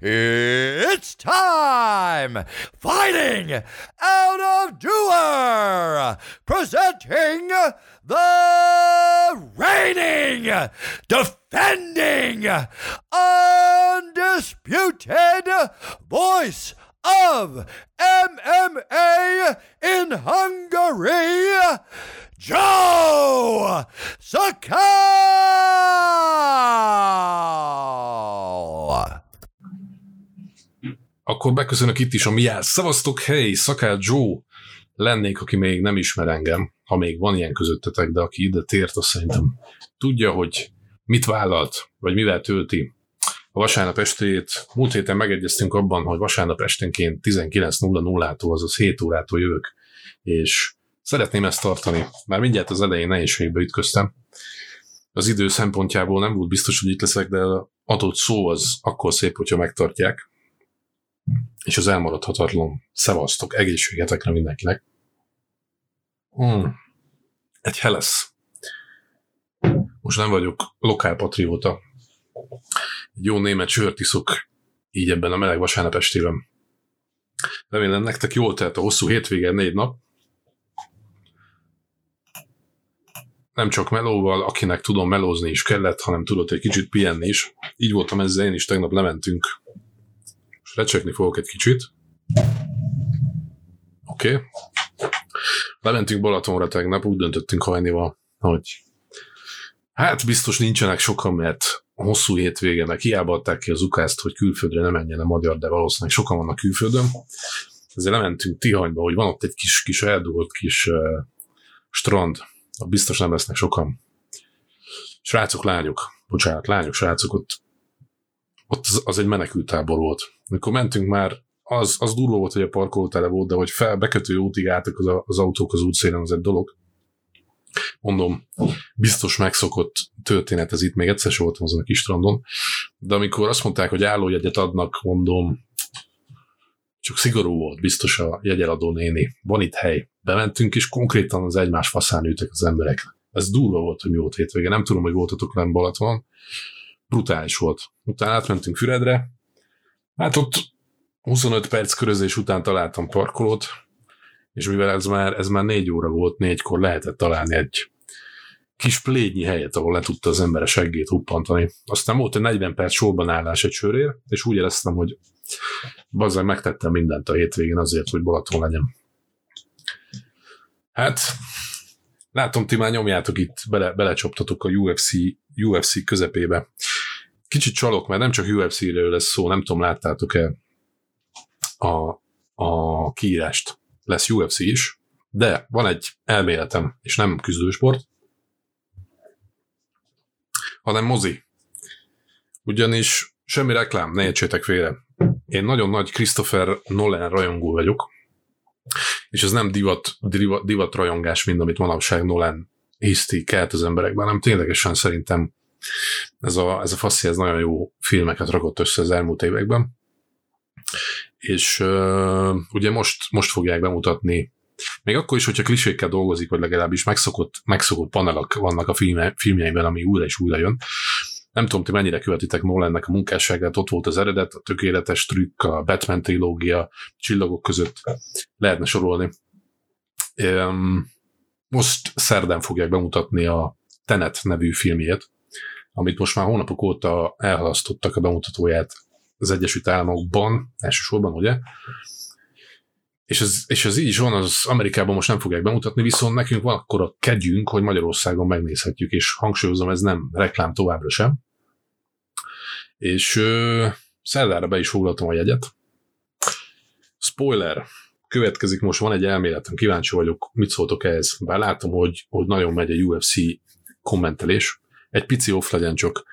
it's time! Fighting out of Doer! Presenting the reigning, defending, undisputed voice of MMA in Hungary, Joe Sakal! Akkor beköszönök itt is a miál. Szavaztok, hely, Szakál Joe lennék, aki még nem ismer engem, ha még van ilyen közöttetek, de aki ide tért, azt szerintem tudja, hogy mit vállalt, vagy mivel tölti a vasárnap estét. Múlt héten megegyeztünk abban, hogy vasárnap esténként 19.00-tól, azaz 7 órától jövök, és szeretném ezt tartani. Már mindjárt az elején nehézségbe ütköztem. Az idő szempontjából nem volt biztos, hogy itt leszek, de adott szó az akkor szép, hogyha megtartják. És az elmaradhatatlan szevasztok, egészségetekre mindenkinek. Hmm. Egy Helesz. Most nem vagyok lokálpatrióta. Egy jó német sört iszok így ebben a meleg vasárnap estében. Remélem nektek jól telt a hosszú hétvége, négy nap. Nem csak melóval, akinek tudom melózni is kellett, hanem tudott egy kicsit pihenni is. Így voltam ezzel én is, tegnap lementünk. Most lecsekni fogok egy kicsit. Oké. Okay. Lementünk Balatonra tegnap, úgy döntöttünk hajnival, hogy hát biztos nincsenek sokan, mert hosszú hétvége, meg hiába adták ki az ukázt, hogy külföldre ne menjen a magyar, de valószínűleg sokan vannak külföldön. Ezért lementünk Tihanyba, hogy van ott egy kis, kis eldugott kis uh, strand, biztos nem lesznek sokan. Srácok, lányok, bocsánat, lányok, srácok, ott, ott az, az egy menekültábor volt. Amikor mentünk már, az, az durva volt, hogy a parkoló tele volt, de hogy fel, bekötő útig álltak az, az autók az útszélen, az egy dolog. Mondom, biztos megszokott történet ez itt, még egyszer sem voltam azon a kis strandon, de amikor azt mondták, hogy állójegyet adnak, mondom, csak szigorú volt biztos a jegyeladó néni. Van itt hely. Bementünk, és konkrétan az egymás faszán ültek az emberek. Ez durva volt, hogy mi volt hétvége. Nem tudom, hogy voltatok nem Balaton. Brutális volt. Utána átmentünk Füredre. Hát ott 25 perc körözés után találtam parkolót, és mivel ez már, ez már négy óra volt, négykor lehetett találni egy kis plédnyi helyet, ahol le tudta az ember a seggét huppantani. Aztán volt egy 40 perc sorban állás egy sörért, és úgy éreztem, hogy bazzag megtettem mindent a hétvégén azért, hogy Balaton legyen. Hát, látom, ti már nyomjátok itt, bele, belecsoptatok a UFC, UFC közepébe. Kicsit csalok, mert nem csak UFC-ről lesz szó, nem tudom, láttátok-e a, a kiírást. Lesz UFC is, de van egy elméletem, és nem küzdősport, hanem mozi. Ugyanis semmi reklám, ne értsétek félre. Én nagyon nagy Christopher Nolan rajongó vagyok, és ez nem divat, divat, divat rajongás, mint amit manapság Nolan hiszti kelt az emberekben, hanem ténylegesen szerintem ez a, ez a faszi, ez nagyon jó filmeket rakott össze az elmúlt években. És uh, ugye most, most fogják bemutatni még akkor is, hogyha klisékkel dolgozik, vagy legalábbis megszokott, megszokott panelok vannak a filmje, filmjeiben, ami újra és újra jön. Nem tudom, ti mennyire követitek Nolannek a munkásságát, ott volt az eredet, a tökéletes trükk, a Batman trilógia, csillagok között lehetne sorolni. Most szerdán fogják bemutatni a Tenet nevű filmjét, amit most már hónapok óta elhalasztottak a bemutatóját az Egyesült Államokban, elsősorban, ugye? és ez, és ez így is van, az Amerikában most nem fogják bemutatni, viszont nekünk van akkor a kegyünk, hogy Magyarországon megnézhetjük, és hangsúlyozom, ez nem reklám továbbra sem. És ö, szerdára be is foglaltam a jegyet. Spoiler, következik most, van egy elméletem, kíváncsi vagyok, mit szóltok ehhez, bár látom, hogy, hogy nagyon megy a UFC kommentelés. Egy pici off legyen csak.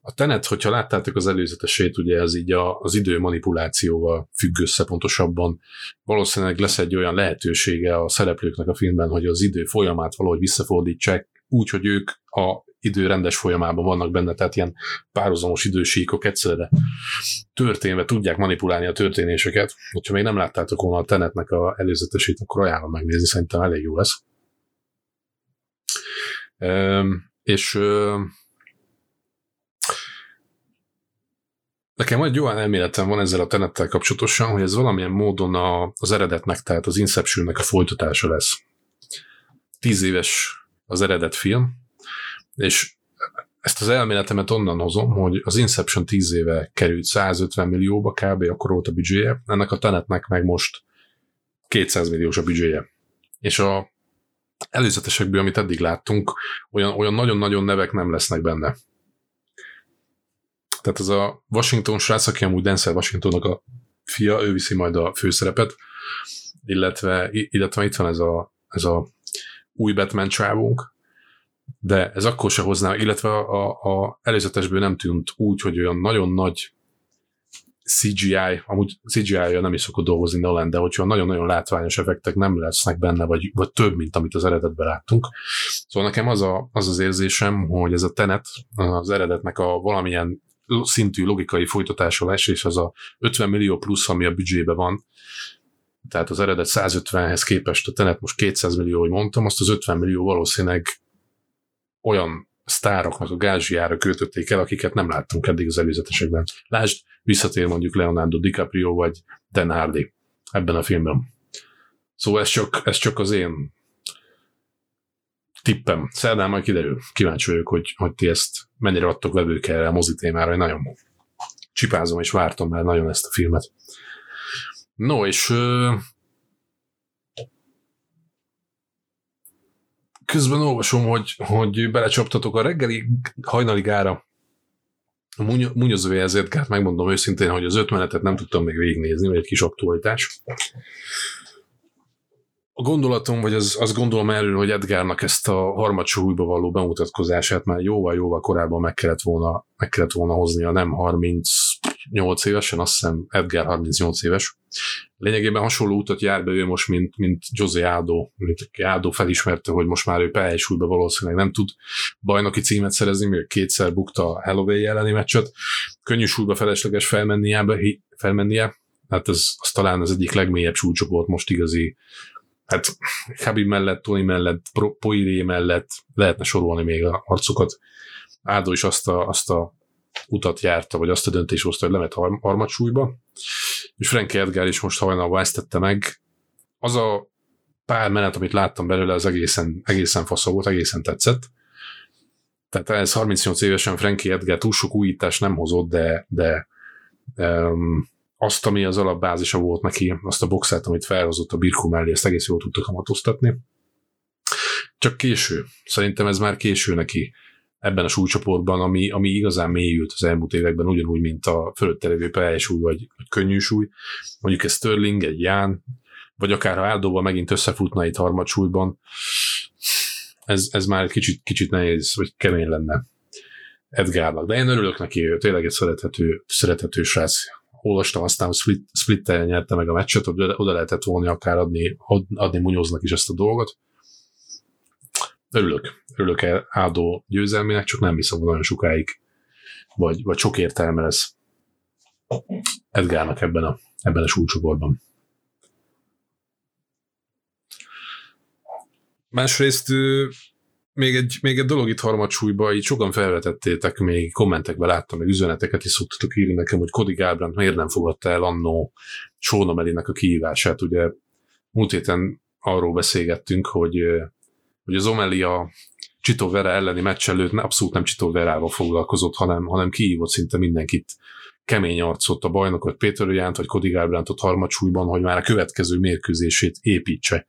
A Tenet, hogyha láttátok az előzetesét, ugye ez így az idő manipulációval függ össze pontosabban. Valószínűleg lesz egy olyan lehetősége a szereplőknek a filmben, hogy az idő folyamát valahogy visszafordítsák, úgy, hogy ők a idő rendes folyamában vannak benne, tehát ilyen párhuzamos idősíkok egyszerre történve tudják manipulálni a történéseket. Hogyha még nem láttátok volna a Tenetnek a előzetesét, akkor ajánlom megnézni, szerintem elég jó lesz. És Nekem egy jó elméletem van ezzel a tenettel kapcsolatosan, hogy ez valamilyen módon a, az eredetnek, tehát az Inceptionnek a folytatása lesz. Tíz éves az eredet film, és ezt az elméletemet onnan hozom, hogy az Inception 10 éve került 150 millióba kb. akkor volt a büdzséje, ennek a Tenetnek meg most 200 milliós a büdzséje. És a előzetesekből, amit eddig láttunk, olyan, olyan nagyon-nagyon nevek nem lesznek benne. Tehát az a Washington srác, aki amúgy Denzel Washingtonnak a fia, ő viszi majd a főszerepet, illetve, illetve itt van ez a, ez a új Batman csávónk, de ez akkor se hozná, illetve a, a előzetesből nem tűnt úgy, hogy olyan nagyon nagy CGI, amúgy CGI-ja nem is szokott dolgozni Nolan, de hogyha nagyon-nagyon látványos effektek nem lesznek benne, vagy, vagy több, mint amit az eredetben láttunk. Szóval nekem az, a, az az érzésem, hogy ez a tenet az eredetnek a valamilyen szintű logikai folytatása lesz, és az a 50 millió plusz, ami a büdzsébe van, tehát az eredet 150-hez képest a tenet most 200 millió, hogy mondtam, azt az 50 millió valószínűleg olyan sztároknak a gázsiára költötték el, akiket nem láttunk eddig az előzetesekben. Lásd, visszatér mondjuk Leonardo DiCaprio vagy Dan Hardy ebben a filmben. Szóval ez csak, ez csak az én tippem. Szerdán majd kiderül. Kíváncsi vagyok, hogy, hogy ti ezt mennyire adtok vevők erre a mozi témára. Én nagyon csipázom és vártam már nagyon ezt a filmet. No, és közben olvasom, hogy, hogy belecsaptatok a reggeli hajnaligára. A Munyozóvé ezért, hát megmondom őszintén, hogy az öt nem tudtam még végignézni, vagy egy kis aktualitás. A gondolatom, vagy az, azt gondolom erről, hogy Edgárnak ezt a harmadsúlyba való bemutatkozását már jóval-jóval korábban meg kellett volna, meg kellett volna hoznia, nem 38 évesen, azt hiszem Edgar 38 éves. Lényegében hasonló utat jár be ő most, mint, mint José Ádó, mint Ádó felismerte, hogy most már ő pályásúlyba valószínűleg nem tud bajnoki címet szerezni, még kétszer bukta a Halloween elleni meccset. Könnyű súlyba felesleges felmennie, felmennie hát ez az talán az egyik legmélyebb súlycsoport most igazi hát Habib mellett, Tony mellett, Poiré mellett lehetne sorolni még a arcokat. Ádó is azt a, azt a utat járta, vagy azt a döntést hozta, hogy lemet harmadsúlyba, és Frank Edgar is most hajnalban ezt tette meg. Az a pár menet, amit láttam belőle, az egészen, egészen faszó volt, egészen tetszett. Tehát ez 38 évesen Frankie Edgar túl sok újítás nem hozott, de, de um, azt, ami az alapbázisa volt neki, azt a boxát, amit felhozott a Birku mellé, ezt egész jól tudta kamatoztatni. Csak késő. Szerintem ez már késő neki ebben a súlycsoportban, ami, ami igazán mélyült az elmúlt években, ugyanúgy, mint a fölötte levő súly, vagy, vagy könnyű súly. Mondjuk egy Sterling, egy Ján, vagy akár ha Áldóval megint összefutna itt harmadsúlyban, ez, ez már kicsit, kicsit nehéz, vagy kemény lenne Edgárnak. De én örülök neki, ő tényleg egy szerethető, szerethető srác olvastam, aztán split, split nyerte meg a meccset, hogy oda lehetett volna akár adni, adni Munyoznak is ezt a dolgot. Örülök, örülök el Ádó győzelmének, csak nem hiszem, hogy nagyon sokáig, vagy, vagy sok értelme lesz Edgárnak ebben a, ebben a súlycsoportban. Másrészt még egy, még egy dolog itt harmadsúlyba, így sokan felvetettétek, még kommentekbe láttam, meg üzeneteket is szoktatok írni nekem, hogy Cody Garbrandt miért nem fogadta el annó Sóna Melinek a kihívását. Ugye múlt héten arról beszélgettünk, hogy, hogy az Omeli a Csito Vera elleni meccs előtt abszolút nem Csito Verával foglalkozott, hanem, hanem kihívott szinte mindenkit kemény arcot, a bajnokot Péter Jánt vagy Cody Garbrandtot harmadsúlyban, hogy már a következő mérkőzését építse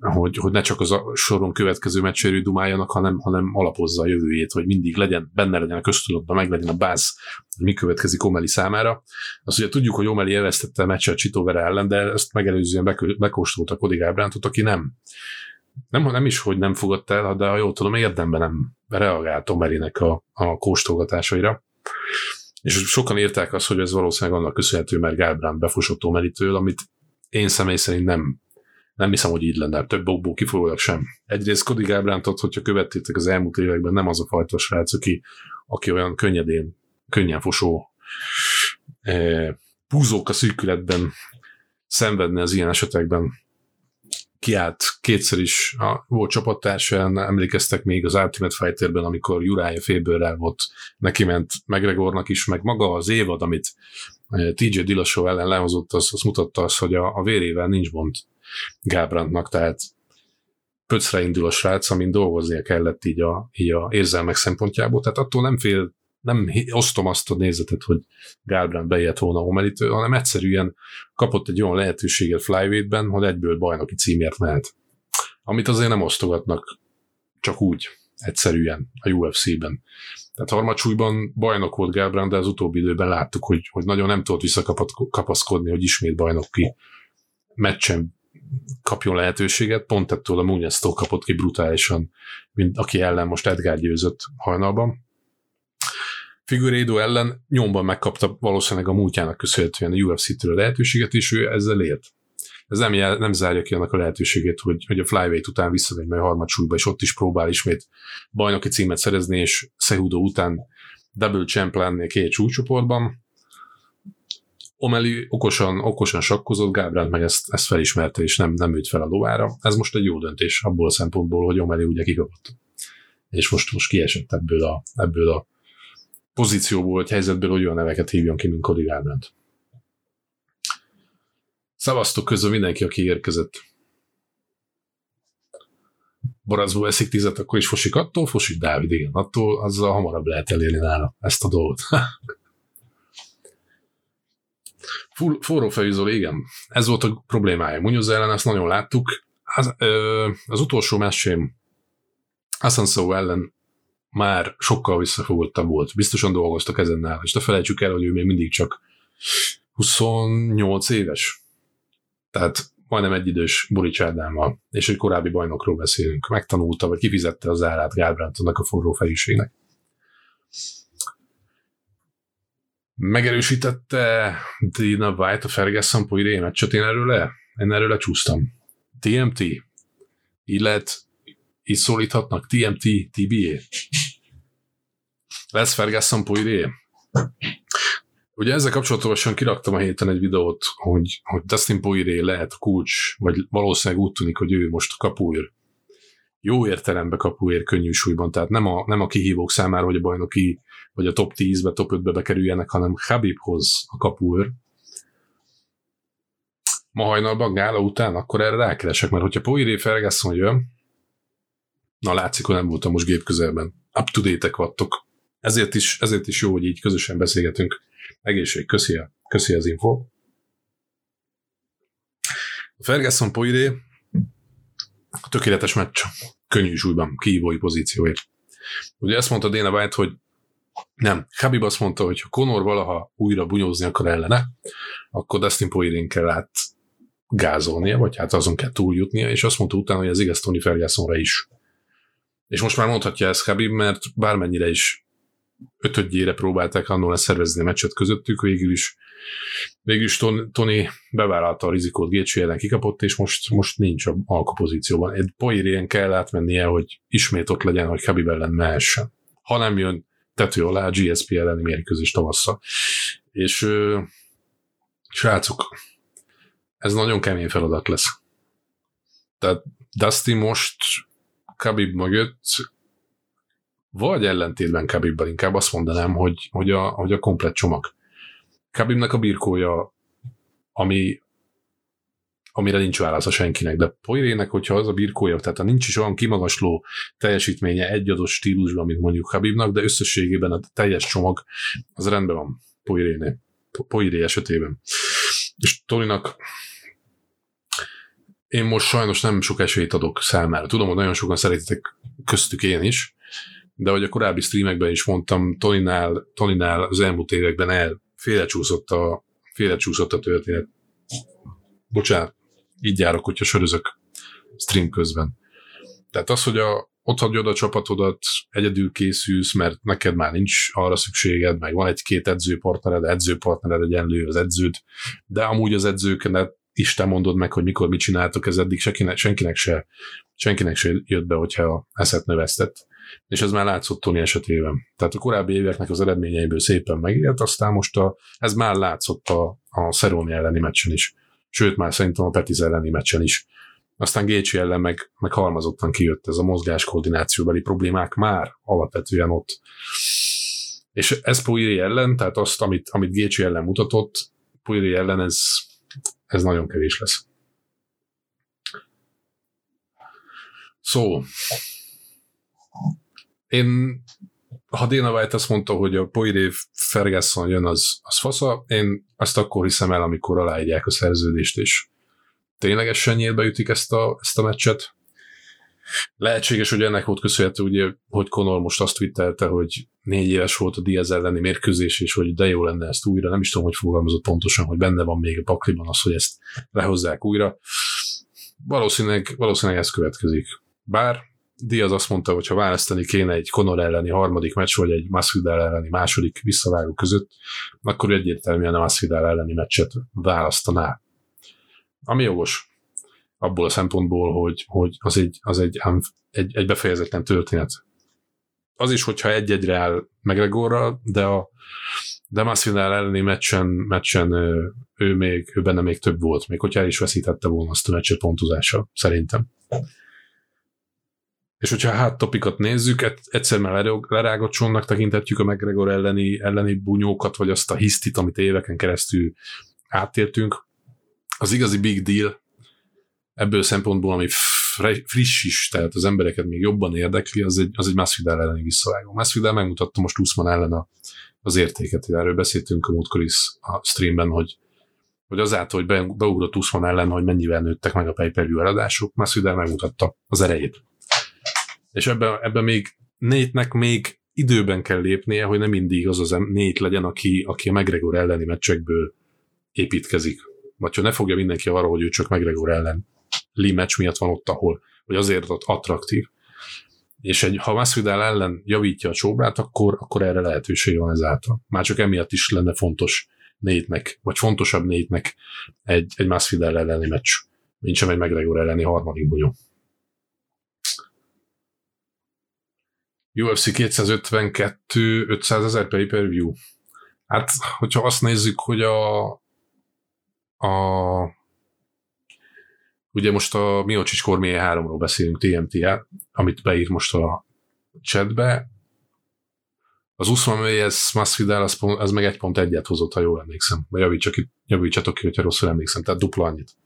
hogy, hogy ne csak az a soron következő meccserű dumáljanak, hanem, hanem alapozza a jövőjét, hogy mindig legyen, benne legyen a köztudatban, meg legyen a báz, hogy mi következik Omeli számára. Azt ugye tudjuk, hogy Omeli elvesztette a meccset Csitóvere ellen, de ezt megelőzően bekóstolta Cody Gábrántot, aki nem, nem, nem is, hogy nem fogadta el, de ha jól tudom, érdemben nem reagált Omelinek a, a kóstolgatásaira. És sokan írták azt, hogy ez valószínűleg annak köszönhető, mert Gábrán befosott Omelitől, amit én személy szerint nem nem hiszem, hogy így lenne, több okból kifolyólag sem. Egyrészt Cody Gábrántot, hogyha követtétek az elmúlt években, nem az a fajta srác, aki, aki olyan könnyedén, könnyen fosó e, púzók a szűkületben szenvedne az ilyen esetekben. kiállt kétszer is, a, volt csapattársa, emlékeztek még az Ultimate Fighterben, amikor Uriah Faberrel volt, neki ment McGregornak is, meg maga az évad, amit eh, TJ Dillashaw ellen lehozott, az, az mutatta azt, hogy a, a vérével nincs bont Gábrandnak, tehát pöcre indul a srác, amin dolgoznia kellett így a, így a érzelmek szempontjából, tehát attól nem fél nem osztom azt a nézetet, hogy Gálbrand bejött volna Omelitől, hanem egyszerűen kapott egy olyan lehetőséget flyweight-ben, hogy egyből bajnoki címért mehet. Amit azért nem osztogatnak csak úgy, egyszerűen a UFC-ben. Tehát harmadsúlyban bajnok volt Gálbrand, de az utóbbi időben láttuk, hogy, hogy nagyon nem tudott visszakapaszkodni, hogy ismét bajnoki meccsen kapjon lehetőséget, pont ettől a munyes kapott ki brutálisan, mint aki ellen most Edgar győzött hajnalban. Figueredo ellen nyomban megkapta valószínűleg a múltjának köszönhetően a UFC-től a lehetőséget, és ő ezzel élt. Ez nem, jel, nem zárja ki annak a lehetőségét, hogy, hogy a flyweight után visszamegy majd harmadsúlyba, és ott is próbál ismét bajnoki címet szerezni, és Cejudo után double champ lenni két csúcsoportban. Omeli okosan, okosan sakkozott, Gábrát meg ezt, ezt felismerte, és nem, nem ült fel a lovára. Ez most egy jó döntés abból a szempontból, hogy Omeli ugye kikapott. És most, most kiesett ebből a, ebből a pozícióból, vagy helyzetből, hogy olyan neveket hívjon ki, mint Cody Garbrandt. Szavaztok közül mindenki, aki érkezett. Barazból eszik tizet, akkor is fosik attól, fosik Dávid, igen, attól azzal hamarabb lehet elérni nála ezt a dolgot. Forró fejűzol, igen. Ez volt a problémája. Munoz ellen ezt nagyon láttuk. Az, ö, az utolsó mesém Asanszó ellen már sokkal visszafogottabb volt. Biztosan dolgoztak ezen nála, és ne felejtsük el, hogy ő még mindig csak 28 éves. Tehát majdnem egy idős Ádámmal, és egy korábbi bajnokról beszélünk. Megtanulta, vagy kifizette az árát Gálbrandtonnak a forró fejűségnek. Megerősítette Dina White a Ferguson Poiré meccset, én erről le, én erről lecsúsztam. TMT? Így lehet így szólíthatnak TMT, TBA. Lesz Ferguson Poiré. Ugye ezzel kapcsolatosan kiraktam a héten egy videót, hogy, hogy Dustin Poiré lehet a kulcs, vagy valószínűleg úgy tűnik, hogy ő most a kapuír. Jó értelemben kapuír könnyű súlyban, tehát nem a, nem a kihívók számára, hogy a bajnoki, vagy a top 10-be, top 5-be bekerüljenek, hanem Habibhoz a kapuír. Ma hajnalban gála után, akkor erre rákeresek, mert hogyha Poiré Ferguson jön, Na, látszik, hogy nem voltam most gép közelben. Up to date vattok. Ezért is, ezért is jó, hogy így közösen beszélgetünk. Egészség, köszi, a, köszi az info. A Ferguson Poiré tökéletes meccs. Könnyű súlyban, kihívói pozícióért. Ugye ezt mondta Dana White, hogy nem, Habib azt mondta, hogy ha Conor valaha újra bunyózni akar ellene, akkor Dustin Poirén kell át gázolnia, vagy hát azon kell túljutnia, és azt mondta utána, hogy ez igaz Tony Fergusonra is. És most már mondhatja ezt Habib, mert bármennyire is ötödjére próbálták annól leszervezni a meccset közöttük, végül is, végül is Tony bevállalta a rizikót, Gécsi ellen kikapott, és most, most nincs a alkapozícióban. Egy poirén kell átmennie, hogy ismét ott legyen, hogy Habib ellen mehessen. Ha nem jön tető alá a GSP elleni mérkőzés tavasszal. És ö, srácok, ez nagyon kemény feladat lesz. Tehát Dusty most Khabib mögött, vagy ellentétben Khabibbal inkább azt mondanám, hogy, hogy, a, hogy a komplet csomag. Khabibnek a birkója, ami, amire nincs válasz a senkinek, de Poirének, hogyha az a birkója, tehát ha nincs is olyan kimagasló teljesítménye egy adott stílusban, mint mondjuk Habibnak, de összességében a teljes csomag az rendben van Poirénél. Poiré esetében. És Tolinak én most sajnos nem sok esélyt adok számára. Tudom, hogy nagyon sokan szeretitek köztük én is, de hogy a korábbi streamekben is mondtam, Toninál, Toninál az elmúlt években el félrecsúszott a, félrecsúszott a történet. Bocsánat, így járok, hogyha sörözök stream közben. Tehát az, hogy a, ott hagyod a csapatodat, egyedül készülsz, mert neked már nincs arra szükséged, meg van egy-két edzőpartnered, edzőpartnered egyenlő az edződ, de amúgy az edzőket Isten mondod meg, hogy mikor mit csináltok, ez eddig senkinek, senkinek, se, senkinek se jött be, hogyha eszet növesztett. És ez már látszott Tony esetében. Tehát a korábbi éveknek az eredményeiből szépen megélt, aztán most a, ez már látszott a, a Szeróni elleni meccsen is. Sőt, már szerintem a Petiz elleni meccsen is. aztán Gécsi ellen meg, meg halmazottan kijött ez a mozgáskoordinációbeli problémák már alapvetően ott. És ez Poiri ellen, tehát azt, amit, amit Gécsi ellen mutatott, Poiri ellen ez, ez nagyon kevés lesz. Szó. Én, ha Dana White azt mondta, hogy a Poiré Ferguson jön, az, az fasza, én azt akkor hiszem el, amikor aláírják a szerződést, és ténylegesen nyílbe ütik ezt a, ezt a meccset. Lehetséges, hogy ennek volt köszönhető, ugye, hogy Conor most azt twittelte, hogy négy éves volt a Diaz elleni mérkőzés, és hogy de jó lenne ezt újra. Nem is tudom, hogy fogalmazott pontosan, hogy benne van még a pakliban az, hogy ezt lehozzák újra. Valószínűleg, valószínűleg ez következik. Bár Diaz azt mondta, hogy ha választani kéne egy Conor elleni harmadik meccs, vagy egy Masvidal elleni második visszavágó között, akkor egyértelműen a Masvidal elleni meccset választaná. Ami jogos. Abból a szempontból, hogy, hogy az, egy, az egy, egy, egy befejezetlen történet. Az is, hogyha egy-egyre áll McGregorral, de a de Masvidal elleni meccsen, meccsen ő, még, ő benne még több volt, még hogyha el is veszítette volna azt a meccset pontozással, szerintem. És hogyha a hát topikot nézzük, egyszer már lerágott csonnak tekintetjük a McGregor elleni, elleni bunyókat, vagy azt a hisztit, amit éveken keresztül átértünk. Az igazi big deal ebből a szempontból, ami friss is, tehát az embereket még jobban érdekli, az egy, az egy Masvidal elleni visszavágó. Masvidal megmutatta most Usman ellen a, az értéket, erről beszéltünk a múltkor is a streamben, hogy hogy azáltal, hogy be, beugrott Usman ellen, hogy mennyivel nőttek meg a pay-per-view eladások, Masvidal megmutatta az erejét és ebben, ebben még Nétnek még időben kell lépnie, hogy nem mindig az az Nét legyen, aki, aki a McGregor elleni meccsekből építkezik. Vagy ha ne fogja mindenki arra, hogy ő csak McGregor ellen Lee meccs miatt van ott, ahol, hogy azért ott attraktív. És egy, ha Masvidal ellen javítja a csóbrát, akkor, akkor erre lehetőség van ezáltal. Már csak emiatt is lenne fontos Nétnek, vagy fontosabb Nétnek egy, egy Masvidal elleni meccs, mint sem egy McGregor elleni harmadik bunyó. UFC 252 500 ezer pay-per-view. Hát, hogyha azt nézzük, hogy a, a ugye most a Miocsics Kormier 3-ról beszélünk TMT-el, amit beír most a chatbe, az Usman Reyes Masvidal az, az meg egy pont egyet hozott, ha jól emlékszem. Vagy javítsak, javítsatok ki, hogyha rosszul emlékszem. Tehát dupla annyit.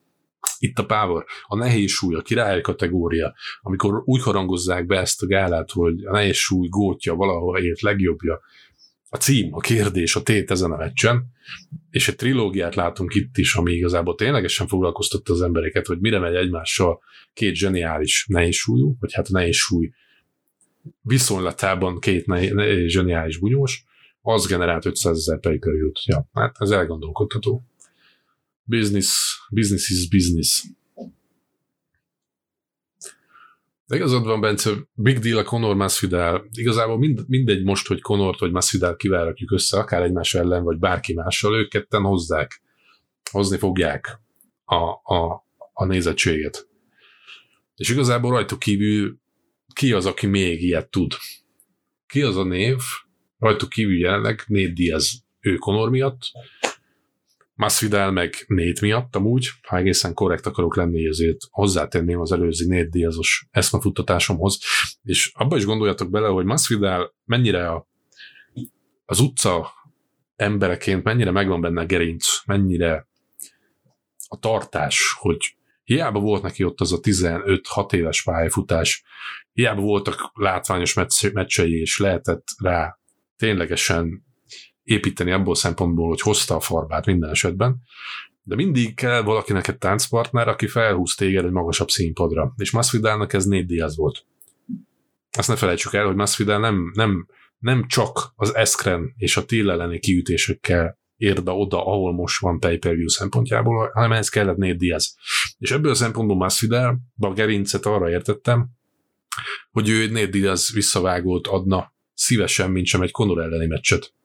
Itt a power, a nehéz súly, a király kategória, amikor úgy harangozzák be ezt a gálát, hogy a nehéz súly gótja valahol ért legjobbja, a cím, a kérdés, a tét ezen a meccsen, és egy trilógiát látunk itt is, ami igazából ténylegesen foglalkoztatta az embereket, hogy mire megy egymással két zseniális nehézsúlyú, vagy hát a nehézsúly viszonylatában két ne- ne- zseniális bunyós, az generált 500 ezer pay Ja, hát ez elgondolkodható. Business, business is business. De igazad van, Bence, big deal a Conor Masvidal. Igazából mind, mindegy most, hogy Conort vagy Masvidal kivárakjuk össze, akár egymás ellen, vagy bárki mással, ők ketten hozzák, hozni fogják a, a, a nézettséget. És igazából rajtuk kívül ki az, aki még ilyet tud? Ki az a név, rajtuk kívül jelenleg Nate Diaz, ő Conor miatt, Masvidal meg Nét miatt amúgy, ha egészen korrekt akarok lenni, ezért hozzátenném az előző Nét Diazos eszmefuttatásomhoz, és abba is gondoljatok bele, hogy Masvidal mennyire a, az utca embereként, mennyire megvan benne a gerinc, mennyire a tartás, hogy hiába volt neki ott az a 15-6 éves pályafutás, hiába voltak látványos meccsei, és lehetett rá ténylegesen építeni abból szempontból, hogy hozta a farbát minden esetben, de mindig kell valakinek egy táncpartner, aki felhúz téged egy magasabb színpadra. És Masvidalnak ez négy Diaz volt. Azt ne felejtsük el, hogy Masvidal nem, nem, nem csak az Eskren és a Till elleni kiütésekkel érde oda, ahol most van pay-per-view szempontjából, hanem ez kellett négy Diaz. És ebből a szempontból Masvidal, a gerincet arra értettem, hogy ő egy négy Diaz visszavágót adna szívesen, mint sem egy Conor elleni meccset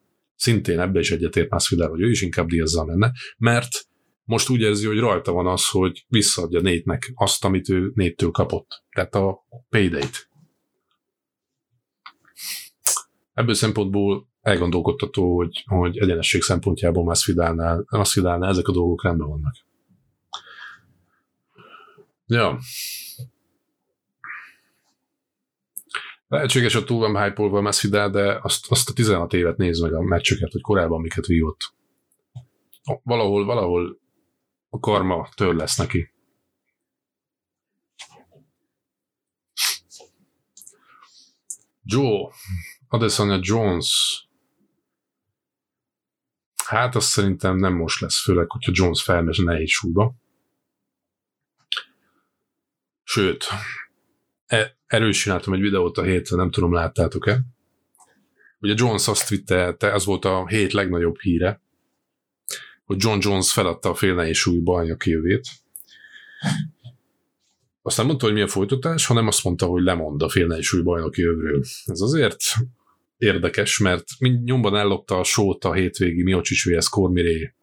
szintén ebbe is egyetért Masvidal, hogy ő is inkább Diazzal menne, mert most úgy érzi, hogy rajta van az, hogy visszaadja Nétnek azt, amit ő Néttől kapott. Tehát a payday-t. Ebből szempontból elgondolkodtató, hogy, hogy egyenesség szempontjából Masvidalnál, Masvidalnál ezek a dolgok rendben vannak. Ja. Lehetséges, hogy túl van hype-olva a Masvidal, de azt, azt a 16 évet néz meg a meccseket, hogy korábban miket vívott. Valahol, valahol a karma től lesz neki. Joe, Adesanya Jones. Hát azt szerintem nem most lesz, főleg, hogyha Jones felmegy nehéz súlyba. Sőt, erről is csináltam egy videót a héten, nem tudom, láttátok-e. Ugye Jones azt twittelte, ez volt a hét legnagyobb híre, hogy John Jones feladta a fél nehéz súly bajnoki jövét. Azt nem mondta, hogy mi a folytatás, hanem azt mondta, hogy lemond a fél nehéz súly bajnoki jövőről. Ez azért érdekes, mert mind nyomban ellopta a sót a hétvégi Miocic vs. Cormiré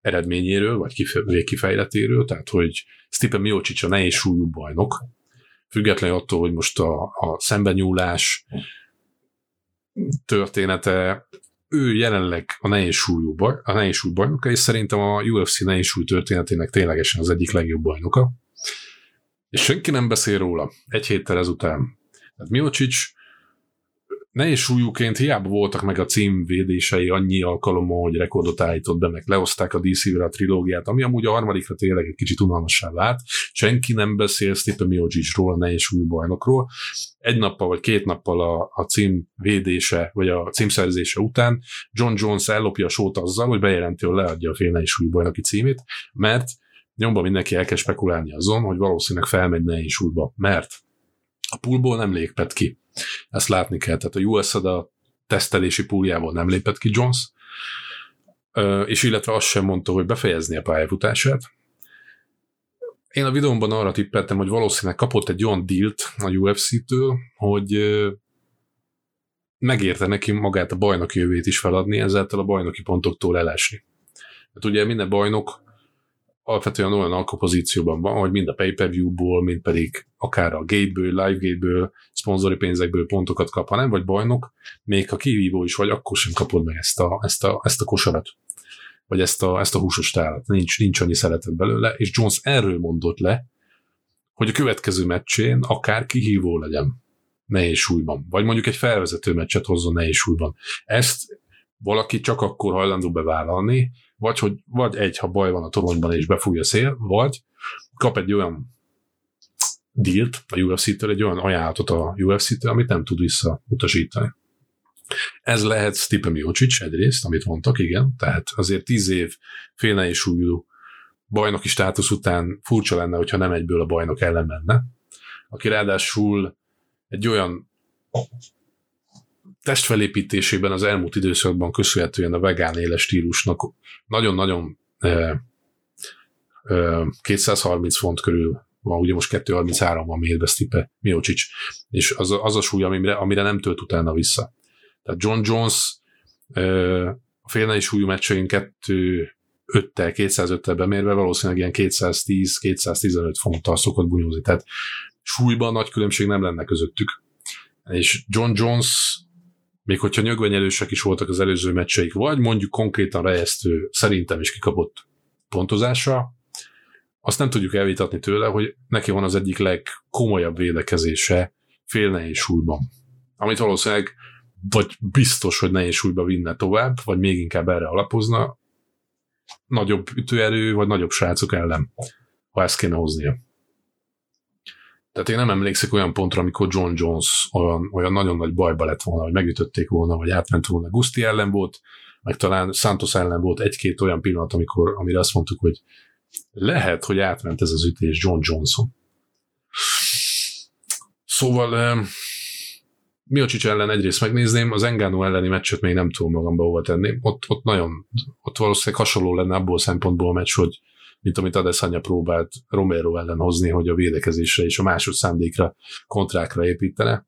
eredményéről, vagy végkifejletéről, tehát hogy Stipe Miocic a nehéz súlyú bajnok, függetlenül attól, hogy most a, a szembenyúlás története, ő jelenleg a nehéz súlyú a nehéz súly bajnoka, és szerintem a UFC nehéz súly történetének ténylegesen az egyik legjobb bajnoka. És senki nem beszél róla egy héttel ezután. Tehát Miocic nehéz súlyúként hiába voltak meg a címvédései annyi alkalommal, hogy rekordot állított be, meg lehozták a DC-re a trilógiát, ami amúgy a harmadikra tényleg egy kicsit unalmassá vált. Senki nem beszél Stipe Miocicról, a nehéz súlyú bajnokról. Egy nappal vagy két nappal a, a cím védése, vagy a címszerzése után John Jones ellopja a sót azzal, hogy bejelenti, hogy leadja a fél nehéz súlyú bajnoki címét, mert nyomban mindenki el kell spekulálni azon, hogy valószínűleg felmegy nehéz súlyba, mert a poolból nem lépett ki. Ezt látni kell. Tehát a US a tesztelési pooljából nem lépett ki Jones, és illetve azt sem mondta, hogy befejezni a pályafutását. Én a videómban arra tippeltem, hogy valószínűleg kapott egy olyan dílt a UFC-től, hogy megérte neki magát a bajnoki jövét is feladni, ezáltal a bajnoki pontoktól elesni. Hát ugye minden bajnok alapvetően olyan alkopozícióban van, hogy mind a pay-per-view-ból, mind pedig akár a gate-ből, live gate-ből, szponzori pénzekből pontokat kap, ha nem vagy bajnok, még ha kihívó is vagy, akkor sem kapod meg ezt a, ezt a, ezt a kosarat, vagy ezt a, ezt a húsos tálat. Nincs, nincs annyi szeretet belőle, és Jones erről mondott le, hogy a következő meccsén akár kihívó legyen nehéz súlyban, vagy mondjuk egy felvezető meccset hozzon nehéz súlyban. Ezt valaki csak akkor hajlandó bevállalni, vagy hogy vagy egy, ha baj van a toronyban és befújja a szél, vagy kap egy olyan dílt a UFC-től, egy olyan ajánlatot a UFC-től, amit nem tud visszautasítani. Ez lehet Stipe Miocic egyrészt, amit mondtak, igen, tehát azért tíz év félne súlyú bajnoki státusz után furcsa lenne, hogyha nem egyből a bajnok ellen menne, aki ráadásul egy olyan testfelépítésében az elmúlt időszakban köszönhetően a vegán éles stílusnak nagyon-nagyon e, e, 230 font körül van, ugye most 233 van mérve Stipe Miocic, és az a, az a súly, amire, amire nem tölt utána vissza. Tehát John Jones e, a félnei súlyú meccsein 2 5-tel, 205-tel bemérve valószínűleg ilyen 210-215 fonttal szokott bunyózni. Tehát súlyban nagy különbség nem lenne közöttük. És John Jones még hogyha nyögvenyelősek is voltak az előző meccseik, vagy mondjuk konkrétan rejesztő szerintem is kikapott pontozása, azt nem tudjuk elvitatni tőle, hogy neki van az egyik legkomolyabb védekezése fél nehéz súlyban. Amit valószínűleg vagy biztos, hogy nehéz súlyba vinne tovább, vagy még inkább erre alapozna, nagyobb ütőerő, vagy nagyobb srácok ellen, ha ezt kéne hoznia. Tehát én nem emlékszek olyan pontra, amikor John Jones olyan, olyan nagyon nagy bajba lett volna, hogy megütötték volna, vagy átment volna. Gusti ellen volt, meg talán Santos ellen volt egy-két olyan pillanat, amikor, amire azt mondtuk, hogy lehet, hogy átment ez az ütés John Johnson. Szóval Miocsics ellen egyrészt megnézném, az Engano elleni meccset még nem tudom magamba hova tenni. Ott, ott nagyon, ott valószínűleg hasonló lenne abból a szempontból a meccs, hogy mint amit Adesanya próbált Romero ellen hozni, hogy a védekezésre és a másodszándékra, kontrákra építene,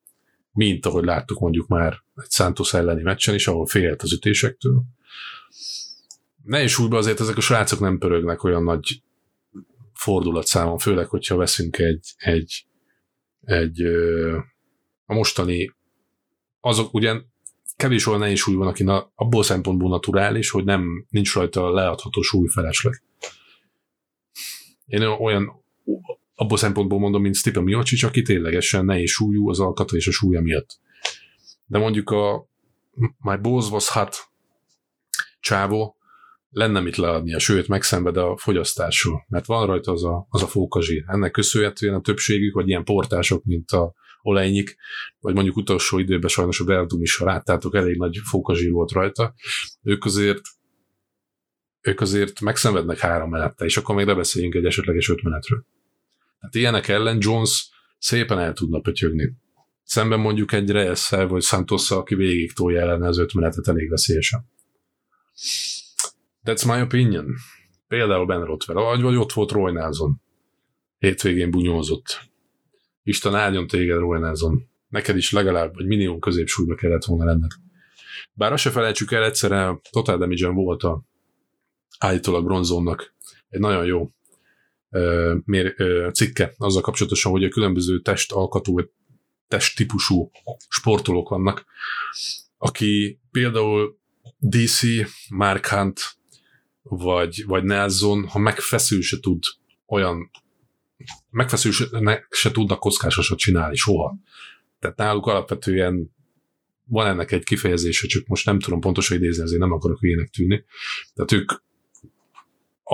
mint ahogy láttuk mondjuk már egy Santos elleni meccsen is, ahol félt az ütésektől. Ne is úgy azért ezek a srácok nem pörögnek olyan nagy fordulatszámon, főleg, hogyha veszünk egy, egy, egy a mostani azok ugyan kevés olyan nehéz súly van, aki na, abból szempontból naturális, hogy nem nincs rajta leadható súly felesleg. Én olyan abból szempontból mondom, mint Stipe Miocic, aki ténylegesen nehéz súlyú az alkata és a súlya miatt. De mondjuk a My Balls was hot csávó lenne mit leadnia, sőt, megszenved a fogyasztásról, mert van rajta az a, az a fókazsír. Ennek köszönhetően a többségük, vagy ilyen portások, mint a olejnyik, vagy mondjuk utolsó időben sajnos a Verdum is, ha láttátok, elég nagy fókazsír volt rajta. Ők azért ők azért megszenvednek három menettel, és akkor még ne beszéljünk egy esetleges öt menetről. Hát ilyenek ellen Jones szépen el tudna pötyögni. Szemben mondjuk egy reyes vagy santos aki végig tolja ellene az öt menetet elég veszélyesen. That's my opinion. Például Ben Rottwell, vagy ott volt Roy Nelson. Hétvégén bunyózott. Isten áldjon téged, Roy Nelson. Neked is legalább, vagy minimum középsúlyba kellett volna lenned. Bár azt se felejtsük el, egyszerre Total damage volt a állítólag bronzonnak egy nagyon jó uh, mér, uh, cikke azzal kapcsolatosan, hogy a különböző testalkatú, testtípusú sportolók vannak, aki például DC, Mark Hunt, vagy, vagy Nelson, ha megfeszül se tud olyan megfeszül se, se tudnak kockásosat csinálni soha. Tehát náluk alapvetően van ennek egy kifejezése, csak most nem tudom pontosan idézni, ezért nem akarok ilyenek tűnni. Tehát ők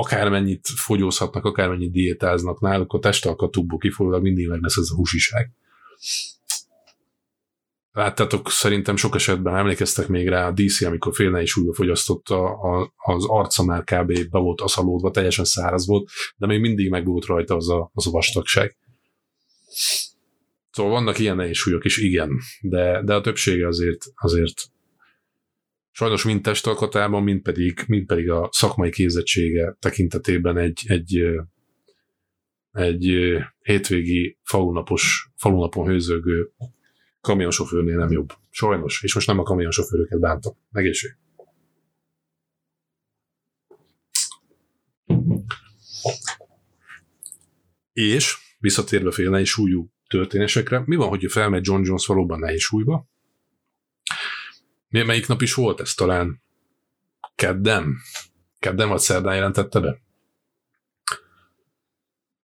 akármennyit fogyózhatnak, akármennyit diétáznak, náluk a testalkatúból kifolyólag mindig meg lesz ez a húsiság. Láttátok, szerintem sok esetben emlékeztek még rá a DC, amikor félne is újra fogyasztotta, az arca már kb. be volt aszalódva, teljesen száraz volt, de még mindig meg volt rajta az a, az a vastagság. Szóval vannak ilyen nehézsúlyok is, igen, de, de a többsége azért, azért sajnos mind testalkatában, mind pedig, mind pedig a szakmai képzettsége tekintetében egy, egy, egy hétvégi falunapos, falunapon hőzögő kamionsofőrnél nem jobb. Sajnos. És most nem a kamionsofőröket bántam. Megészség. És visszatérve fél nehéz súlyú történésekre, mi van, hogy felmegy John Jones valóban nehéz súlyba? Melyik nap is volt ez talán? Kedden? Kedden vagy szerdán jelentette be?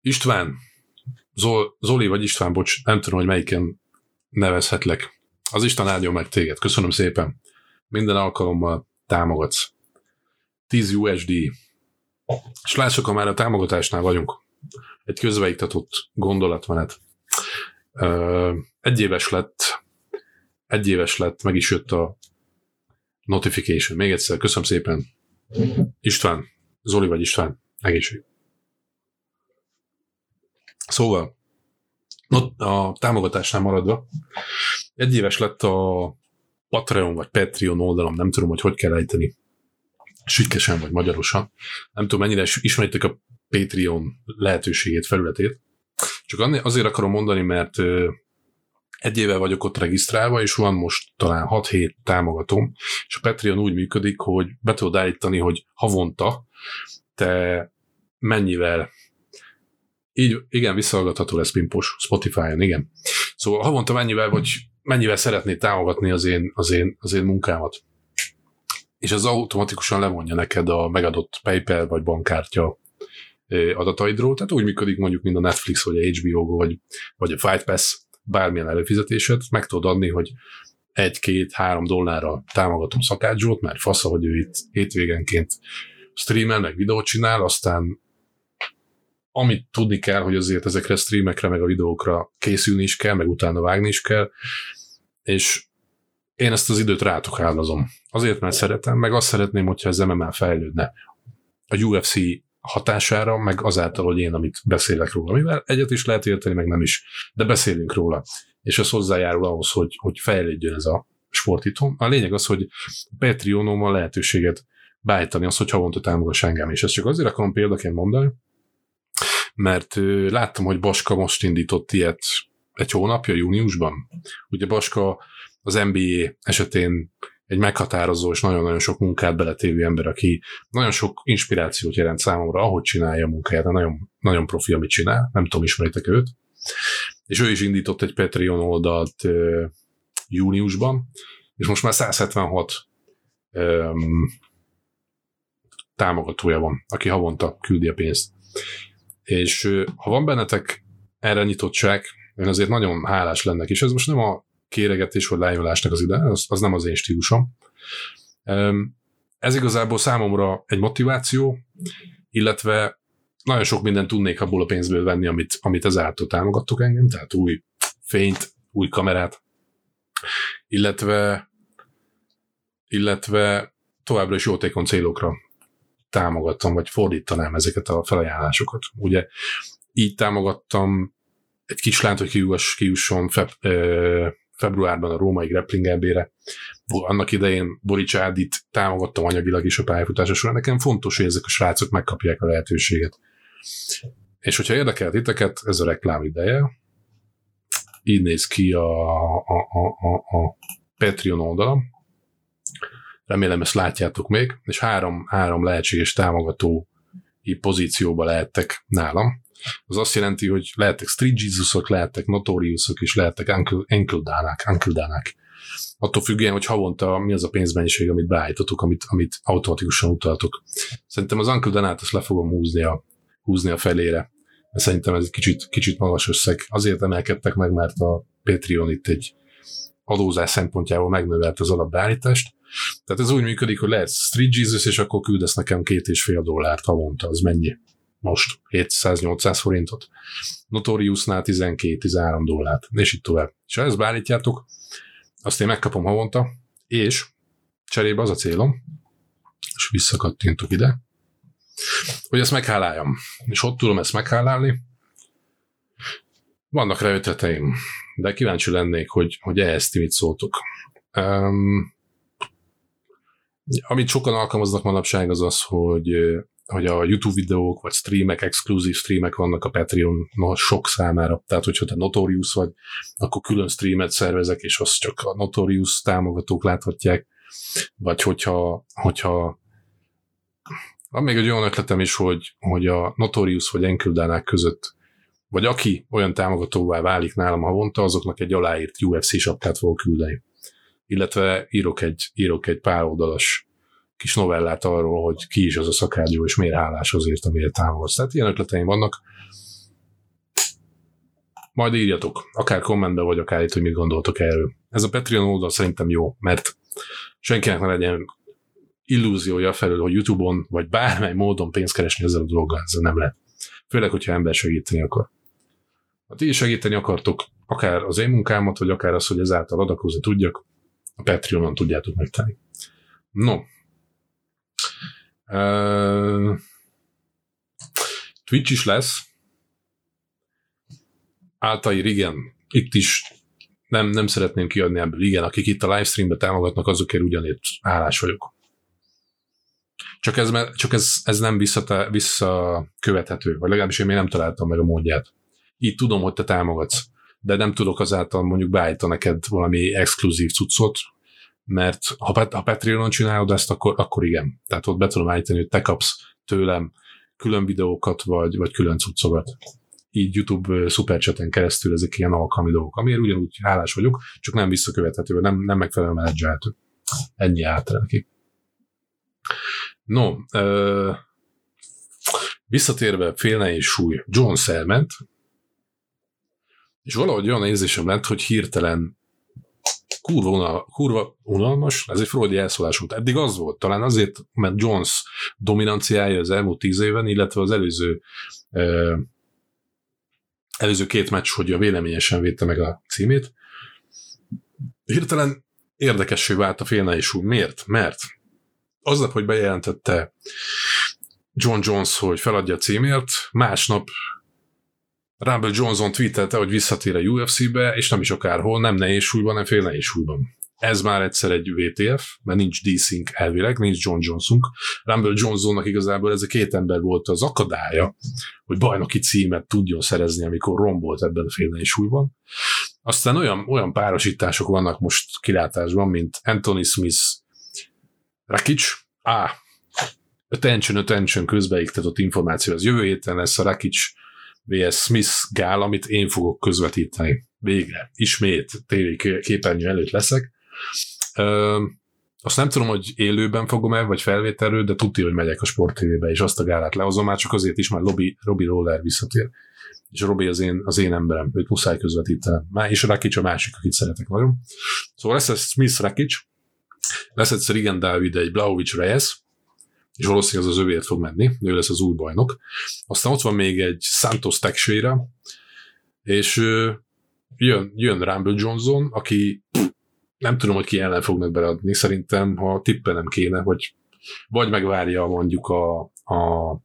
István, Zol, Zoli vagy István, bocs, nem tudom, hogy melyiken nevezhetlek. Az Isten áldjon meg téged. Köszönöm szépen. Minden alkalommal támogatsz. 10 USD. És lássuk, ha már a támogatásnál vagyunk. Egy közveiktatott gondolatmenet. Egy éves lett, egy éves lett, meg is jött a notification. Még egyszer, köszönöm szépen. István, Zoli vagy István, egészség. Szóval, a támogatásnál maradva, egy éves lett a Patreon vagy Patreon oldalam, nem tudom, hogy hogy kell ejteni, sütkesen vagy magyarosan. Nem tudom, mennyire ismeritek a Patreon lehetőségét, felületét. Csak azért akarom mondani, mert egy éve vagyok ott regisztrálva, és van most talán 6-7 támogatom, és a Patreon úgy működik, hogy be tudod állítani, hogy havonta te mennyivel így, igen, visszahallgatható lesz Pimpos Spotify-on, igen. Szóval havonta mennyivel, vagy mennyivel szeretnéd támogatni az én, az én, az én munkámat. És az automatikusan levonja neked a megadott PayPal vagy bankkártya adataidról, tehát úgy működik mondjuk, mint a Netflix, vagy a HBO vagy, vagy a Fight Pass, bármilyen előfizetésed, meg tudod adni, hogy egy-két-három dollárra támogatom szakácsot, mert fasza, hogy ő itt hétvégenként streamel, meg videót csinál, aztán amit tudni kell, hogy azért ezekre a streamekre, meg a videókra készülni is kell, meg utána vágni is kell, és én ezt az időt rátok áldozom. Azért, mert szeretem, meg azt szeretném, hogyha ez MMA fejlődne. A UFC hatására, meg azáltal, hogy én, amit beszélek róla, mivel egyet is lehet érteni, meg nem is, de beszélünk róla. És ez hozzájárul ahhoz, hogy, hogy fejlődjön ez a sport itthon. A lényeg az, hogy Patreonon van lehetőséget beállítani azt, hogy havonta támogass engem, és ezt csak azért akarom példaként mondani, mert láttam, hogy Baska most indított ilyet egy hónapja, júniusban. Ugye Baska az NBA esetén egy meghatározó és nagyon-nagyon sok munkát beletévő ember, aki nagyon sok inspirációt jelent számomra, ahogy csinálja a munkáját, nagyon, nagyon profi, amit csinál, nem tudom, ismeritek őt. És ő is indított egy Patreon oldalt uh, júniusban, és most már 176 um, támogatója van, aki havonta küldi a pénzt. És ha van bennetek erre nyitottság, én azért nagyon hálás lennek, és ez most nem a kéregetés vagy lájolásnak az ide, az, az nem az én stílusom. Ez igazából számomra egy motiváció, illetve nagyon sok mindent tudnék abból a pénzből venni, amit, amit ezáltal támogattok engem, tehát új fényt, új kamerát, illetve illetve továbbra is jótékony célokra támogattam, vagy fordítanám ezeket a felajánlásokat. Ugye így támogattam egy kislányt, hogy kiugass, kiusson feb, februárban a római grappling ebére. Annak idején Borics Ádit támogattam anyagilag is a pályafutása során. Nekem fontos, hogy ezek a srácok megkapják a lehetőséget. És hogyha érdekel titeket, ez a reklám ideje. Így néz ki a, a, a, a, a Patreon oldalam. Remélem ezt látjátok még, és három, három lehetséges támogató pozícióba lehettek nálam. Az azt jelenti, hogy lehettek Street Jesusok, lehettek Notoriusok, és lehettek Uncle Dánák. Attól függően, hogy havonta mi az a pénzmennyiség, amit beállítotok, amit, amit automatikusan utaltok. Szerintem az Uncle Danát azt le fogom húzni a, húzni a felére. Mert szerintem ez egy kicsit, kicsit magas összeg. Azért emelkedtek meg, mert a Patreon itt egy adózás szempontjából megnövelt az alapbeállítást. Tehát ez úgy működik, hogy lehet Street Jesus, és akkor küldesz nekem két és fél dollárt havonta. Az mennyi? Most 700-800 forintot. Notoriusnál 12-13 dollárt, és így tovább. És ha ezt beállítjátok, azt én megkapom havonta, és cserébe az a célom, és visszakattintok ide, hogy ezt megháláljam. És ott tudom ezt meghálálni. Vannak rá ötleteim, de kíváncsi lennék, hogy, hogy ehhez ti mit szóltok. Um, amit sokan alkalmaznak manapság az az, hogy hogy a YouTube videók, vagy streamek, exkluzív streamek vannak a Patreon no, sok számára. Tehát, hogyha te Notorious vagy, akkor külön streamet szervezek, és azt csak a Notorious támogatók láthatják. Vagy hogyha, hogyha van még egy olyan ötletem is, hogy, hogy a Notorious vagy Enküldánák között, vagy aki olyan támogatóvá válik nálam havonta, azoknak egy aláírt UFC sapkát fogok küldeni. Illetve írok egy, írok egy pár oldalas kis novellát arról, hogy ki is az a szakágyú, és miért hálás azért, amiért támogatsz. Tehát ilyen ötleteim vannak. Majd írjatok, akár kommentbe, vagy akár itt, hogy mit gondoltok erről. Ez a Patreon oldal szerintem jó, mert senkinek ne legyen illúziója felől, hogy YouTube-on, vagy bármely módon pénzt keresni ezzel a dologgal, ez nem lehet. Főleg, hogyha ember segíteni akar. Ha ti is segíteni akartok, akár az én munkámat, vagy akár az, hogy ezáltal adakozni tudjak, a Patreonon tudjátok megtenni. No, Twitch is lesz. Áltair igen, itt is nem, nem szeretném kiadni ebből. Igen, akik itt a livestreambe támogatnak, azokért ugyanitt állás vagyok. Csak ez, csak ez, ez nem visszata, visszakövethető, vagy legalábbis én még nem találtam meg a módját. Így tudom, hogy te támogatsz, de nem tudok azáltal mondjuk beállítani neked valami exkluzív cuccot, mert ha, ha Patreonon csinálod ezt, akkor, akkor igen. Tehát ott be tudom állítani, hogy te kapsz tőlem külön videókat, vagy, vagy külön cuccokat. Így YouTube superchaten keresztül ezek ilyen alkalmi dolgok, amiért ugyanúgy hálás vagyok, csak nem visszakövethető, nem, nem megfelelően menedzselhető. Ennyi által neki. No, ö, visszatérve félne és súly, John elment, és valahogy olyan érzésem lett, hogy hirtelen kurva, unal, kurva unalmas, ez egy freudi elszólás volt. Eddig az volt, talán azért, mert Jones dominanciája az elmúlt tíz éven, illetve az előző uh, előző két meccs, hogy a véleményesen védte meg a címét. Hirtelen érdekessé vált a félne is úgy. Miért? Mert aznap, hogy bejelentette John Jones, hogy feladja a címért, másnap Rumble Johnson tweetelte, hogy visszatér a UFC-be, és nem is akárhol, nem nehéz súlyban, nem fél nehéz súlyban. Ez már egyszer egy VTF, mert nincs D-Sync elvileg, nincs John Johnsonunk. Rumble Johnsonnak igazából ez a két ember volt az akadálya, hogy bajnoki címet tudjon szerezni, amikor rombolt ebben a fél nehéz súlyban. Aztán olyan, olyan párosítások vannak most kilátásban, mint Anthony Smith, Rakic, á, attention, attention közbeiktatott információ, az jövő héten lesz a Rakic vs. Smith gál, amit én fogok közvetíteni. Végre. Ismét tévé képernyő előtt leszek. azt nem tudom, hogy élőben fogom el, vagy felvételről, de tudja, hogy megyek a Sport TV-be, és azt a gálát lehozom, már csak azért is, mert Robi, Robi Roller visszatér. És Robi az én, az én emberem, őt muszáj közvetítenem. Már és Rakic a másik, akit szeretek nagyon. Szóval lesz ez Smith Rakic, lesz egyszer igen Dávid egy Blaovic Reyes, és valószínűleg az az övért fog menni, ő lesz az új bajnok. Aztán ott van még egy Santos Teixeira, és jön, jön Rumble Johnson, aki nem tudom, hogy ki ellen fognak beadni, szerintem, ha tippelem kéne, hogy vagy megvárja mondjuk a, a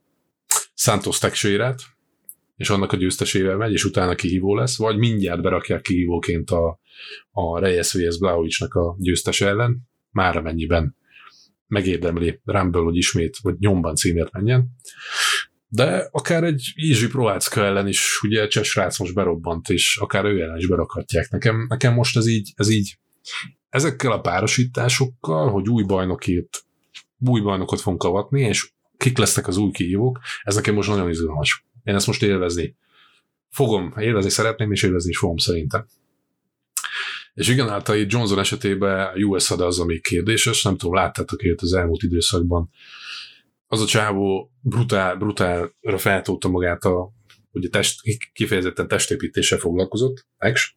Santos Teixeirát, és annak a győztesével megy, és utána kihívó lesz, vagy mindjárt berakják kihívóként a, a Reyes vs. Blaovicsnak a győztes ellen, már amennyiben megérdemli Rumble, hogy ismét, vagy nyomban címért menjen. De akár egy Izsi Proácka ellen is, ugye Csesrác most berobbant, és akár ő ellen is berakhatják. Nekem, nekem most ez így, ez így ezekkel a párosításokkal, hogy új bajnokért, új bajnokot fogunk kavatni, és kik lesznek az új kihívók, ez nekem most nagyon izgalmas. Én ezt most élvezni fogom, élvezni szeretném, és élvezni is fogom szerintem. És igen, hát itt Johnson esetében a US ad az, ami kérdéses, nem tudom, láttátok ilyet az elmúlt időszakban. Az a csávó brutál, brutálra feltóta magát a ugye test, kifejezetten testépítéssel foglalkozott, X.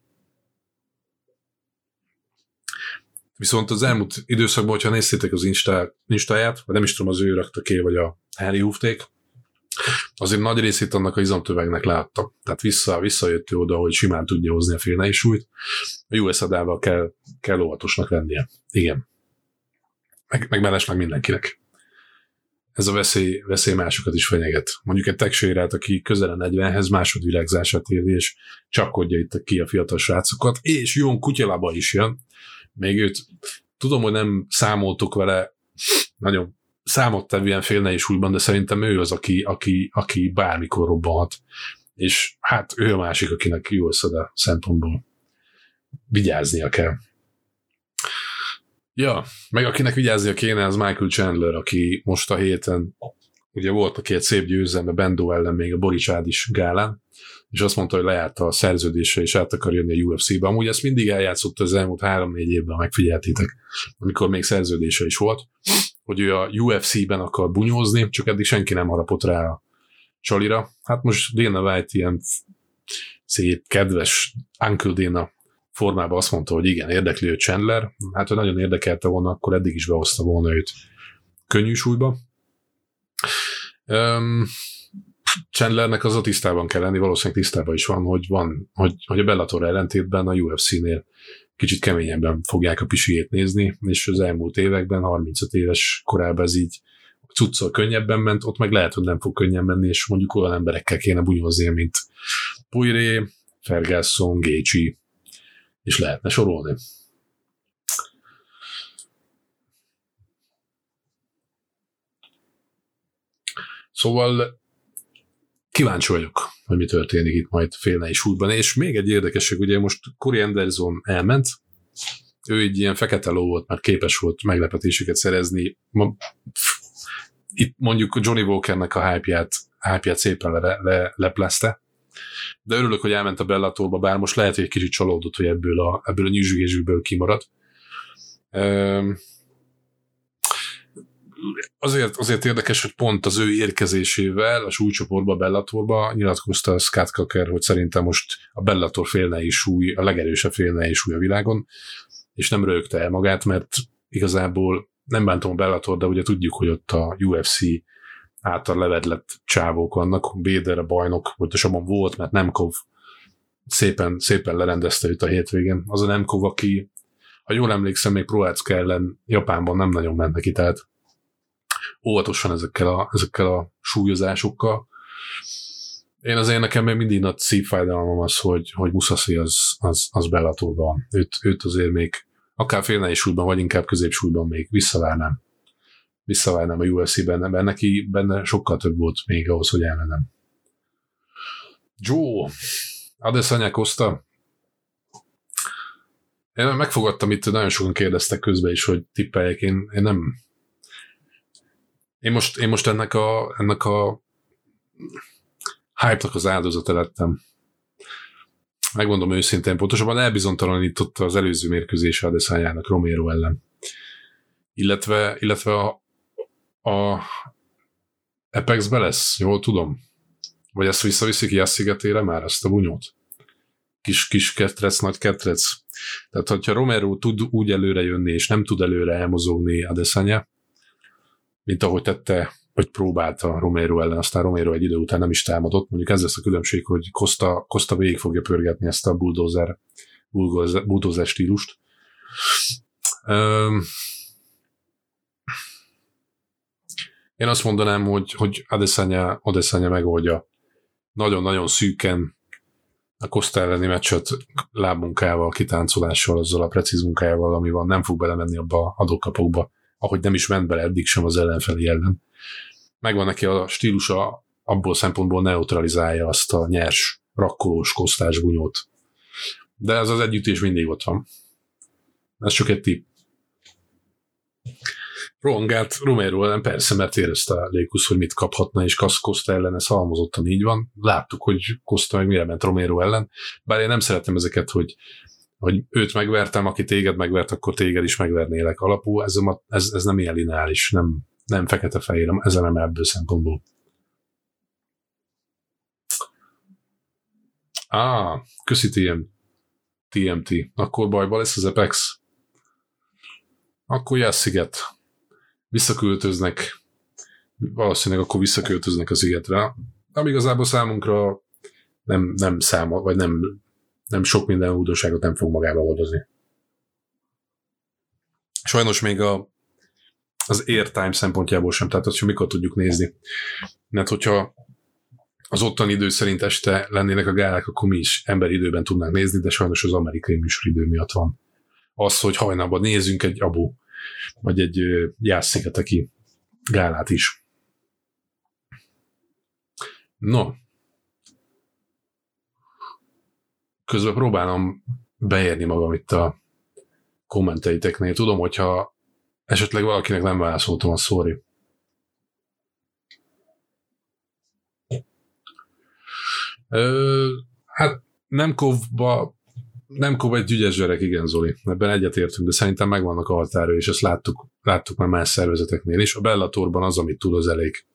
Viszont az elmúlt időszakban, hogyha néztétek az Insta, Instáját, vagy nem is tudom, az ő rakta ki, vagy a Harry húfték, azért nagy részét annak a izomtövegnek láttam. Tehát vissza, visszajött ő oda, hogy simán tudja hozni a félnei súlyt. A US adával kell, kell óvatosnak lennie. Igen. Meg, meg mellesleg mindenkinek. Ez a veszély, veszély másokat is fenyeget. Mondjuk egy teksérát, aki közel a 40-hez másodvilágzását éri, és csapkodja itt ki a fiatal srácokat, és Jón Kutyalaba is jön. Még őt tudom, hogy nem számoltuk vele nagyon számottevően félne is újban, de szerintem ő az, aki, aki, aki bármikor robbanhat. És hát ő a másik, akinek jó a szempontból vigyáznia kell. Ja, meg akinek vigyáznia kéne, az Michael Chandler, aki most a héten ugye volt a két szép győzelme Bendo ellen még a Boricsád is gálán, és azt mondta, hogy lejárt a szerződése, és át akar jönni a UFC-be. Amúgy ezt mindig eljátszott az elmúlt három-négy évben, megfigyeltétek, amikor még szerződése is volt hogy ő a UFC-ben akar bunyózni, csak eddig senki nem harapott rá a csalira. Hát most Dana White ilyen szép, kedves Uncle Dana formában azt mondta, hogy igen, érdekli ő Chandler. Hát, ha nagyon érdekelte volna, akkor eddig is behozta volna őt könnyű súlyba. Um, Chandlernek az a tisztában kell lenni, valószínűleg tisztában is van, hogy, van, hogy, hogy a Bellator ellentétben a UFC-nél kicsit keményebben fogják a pisijét nézni, és az elmúlt években, 35 éves korában ez így cuccol könnyebben ment, ott meg lehet, hogy nem fog könnyen menni, és mondjuk olyan emberekkel kéne bunyózni, mint Puiré, Ferguson, Gécsi, és lehetne sorolni. Szóval kíváncsi vagyok, hogy mi történik itt majd félnei súlyban. És még egy érdekesség, ugye most Corey Anderson elment, ő egy ilyen fekete ló volt, mert képes volt meglepetéseket szerezni. Itt mondjuk Johnny Walkernek a hype-ját, hype szépen le, le, leplezte, de örülök, hogy elment a Bellatorba, bár most lehet, hogy egy kicsit csalódott, hogy ebből a, ebből a nyűzsügésből kimarad. Azért, azért érdekes, hogy pont az ő érkezésével a súlycsoportba, Bellatorba nyilatkozta Scott Cocker, hogy szerintem most a Bellator félnei súly, a legerősebb félnei súly a világon, és nem rögte el magát, mert igazából nem bántom a Bellator, de ugye tudjuk, hogy ott a UFC által levedlett csávók vannak, Béder a bajnok, pontosabban volt, mert Nemkov szépen, szépen lerendezte őt a hétvégén. Az a Nemkov, aki, ha jól emlékszem, még Proácka ellen Japánban nem nagyon ment neki, tehát óvatosan ezekkel a, ezekkel a súlyozásokkal. Én azért nekem még mindig nagy szívfájdalmam az, hogy, hogy Musashi az, az, az Bellatorban. Őt, őt azért még akár félnei súlyban, vagy inkább középsúlyban még visszavárnám. Visszavárnám a UFC-ben, mert neki benne sokkal több volt még ahhoz, hogy elmenem. Joe, Adesanya Costa. Én megfogadtam itt, nagyon sokan kérdeztek közben is, hogy tippeljek. Én, én nem, én most, én most ennek a, ennek a hype-nak az áldozata lettem. Megmondom őszintén, pontosabban elbizonytalanította az előző mérkőzése Adesanyának Romero ellen. illetve, illetve a, a Apex-be lesz, jól tudom? Vagy ezt visszaviszik Jász szigetére már, ezt a bunyót? Kis, kis ketrec, nagy ketrec. Tehát, hogyha Romero tud úgy előre jönni, és nem tud előre elmozogni Adesanya, mint ahogy tette, vagy próbálta Romero ellen, aztán Romero egy idő után nem is támadott. Mondjuk ez lesz a különbség, hogy Costa, Costa végig fogja pörgetni ezt a bulldozer, bulldozer, bulldozer stílust. Um, én azt mondanám, hogy, hogy Adesanya, Adesanya megoldja nagyon-nagyon szűken a Costa elleni meccset lábmunkával, kitáncolással, azzal a precíz munkájával, ami van, nem fog belemenni abba a adókapokba, ahogy nem is ment bele eddig sem az ellenfelé ellen. Megvan neki a stílusa, abból szempontból neutralizálja azt a nyers, rakkolós, kosztás bunyót. De ez az együttés mindig ott van. Ez csak egy tipp. Rohangált Romero ellen persze, mert érezte a Lékusz, hogy mit kaphatna, és Costa ellen ez halmozottan így van. Láttuk, hogy Costa meg mire ment Romero ellen, bár én nem szeretem ezeket, hogy, hogy őt megvertem, aki téged megvert, akkor téged is megvernélek alapú. Ez, a, ez, ez nem ilyen lineális, nem, nem fekete-fehér, ez nem ebből szempontból. Á, ah, köszi TM, TMT. Akkor bajba lesz az Apex. Akkor Jassziget visszaköltöznek, valószínűleg akkor visszaköltöznek az szigetre, ami igazából számunkra nem, nem számol, vagy nem, nem sok minden újdonságot nem fog magába hordozni. Sajnos még a, az airtime szempontjából sem, tehát azt, hogy mikor tudjuk nézni. Mert hogyha az ottani idő szerint este lennének a gálák, akkor mi is emberidőben tudnánk nézni, de sajnos az amerikai műsoridő miatt van. Az, hogy hajnalban nézzünk egy abu vagy egy jászszigeteki gálát is. No. Közben próbálom beérni magam itt a kommenteiteknél. Tudom, hogyha esetleg valakinek nem válaszoltam, a sorry. Ö, hát nem kovba nem kóba egy ügyes gyerek, igen, Zoli. Ebben egyetértünk, de szerintem megvannak a határa, és ezt láttuk, láttuk már más szervezeteknél is. A Bellatorban az, amit tud, az elég.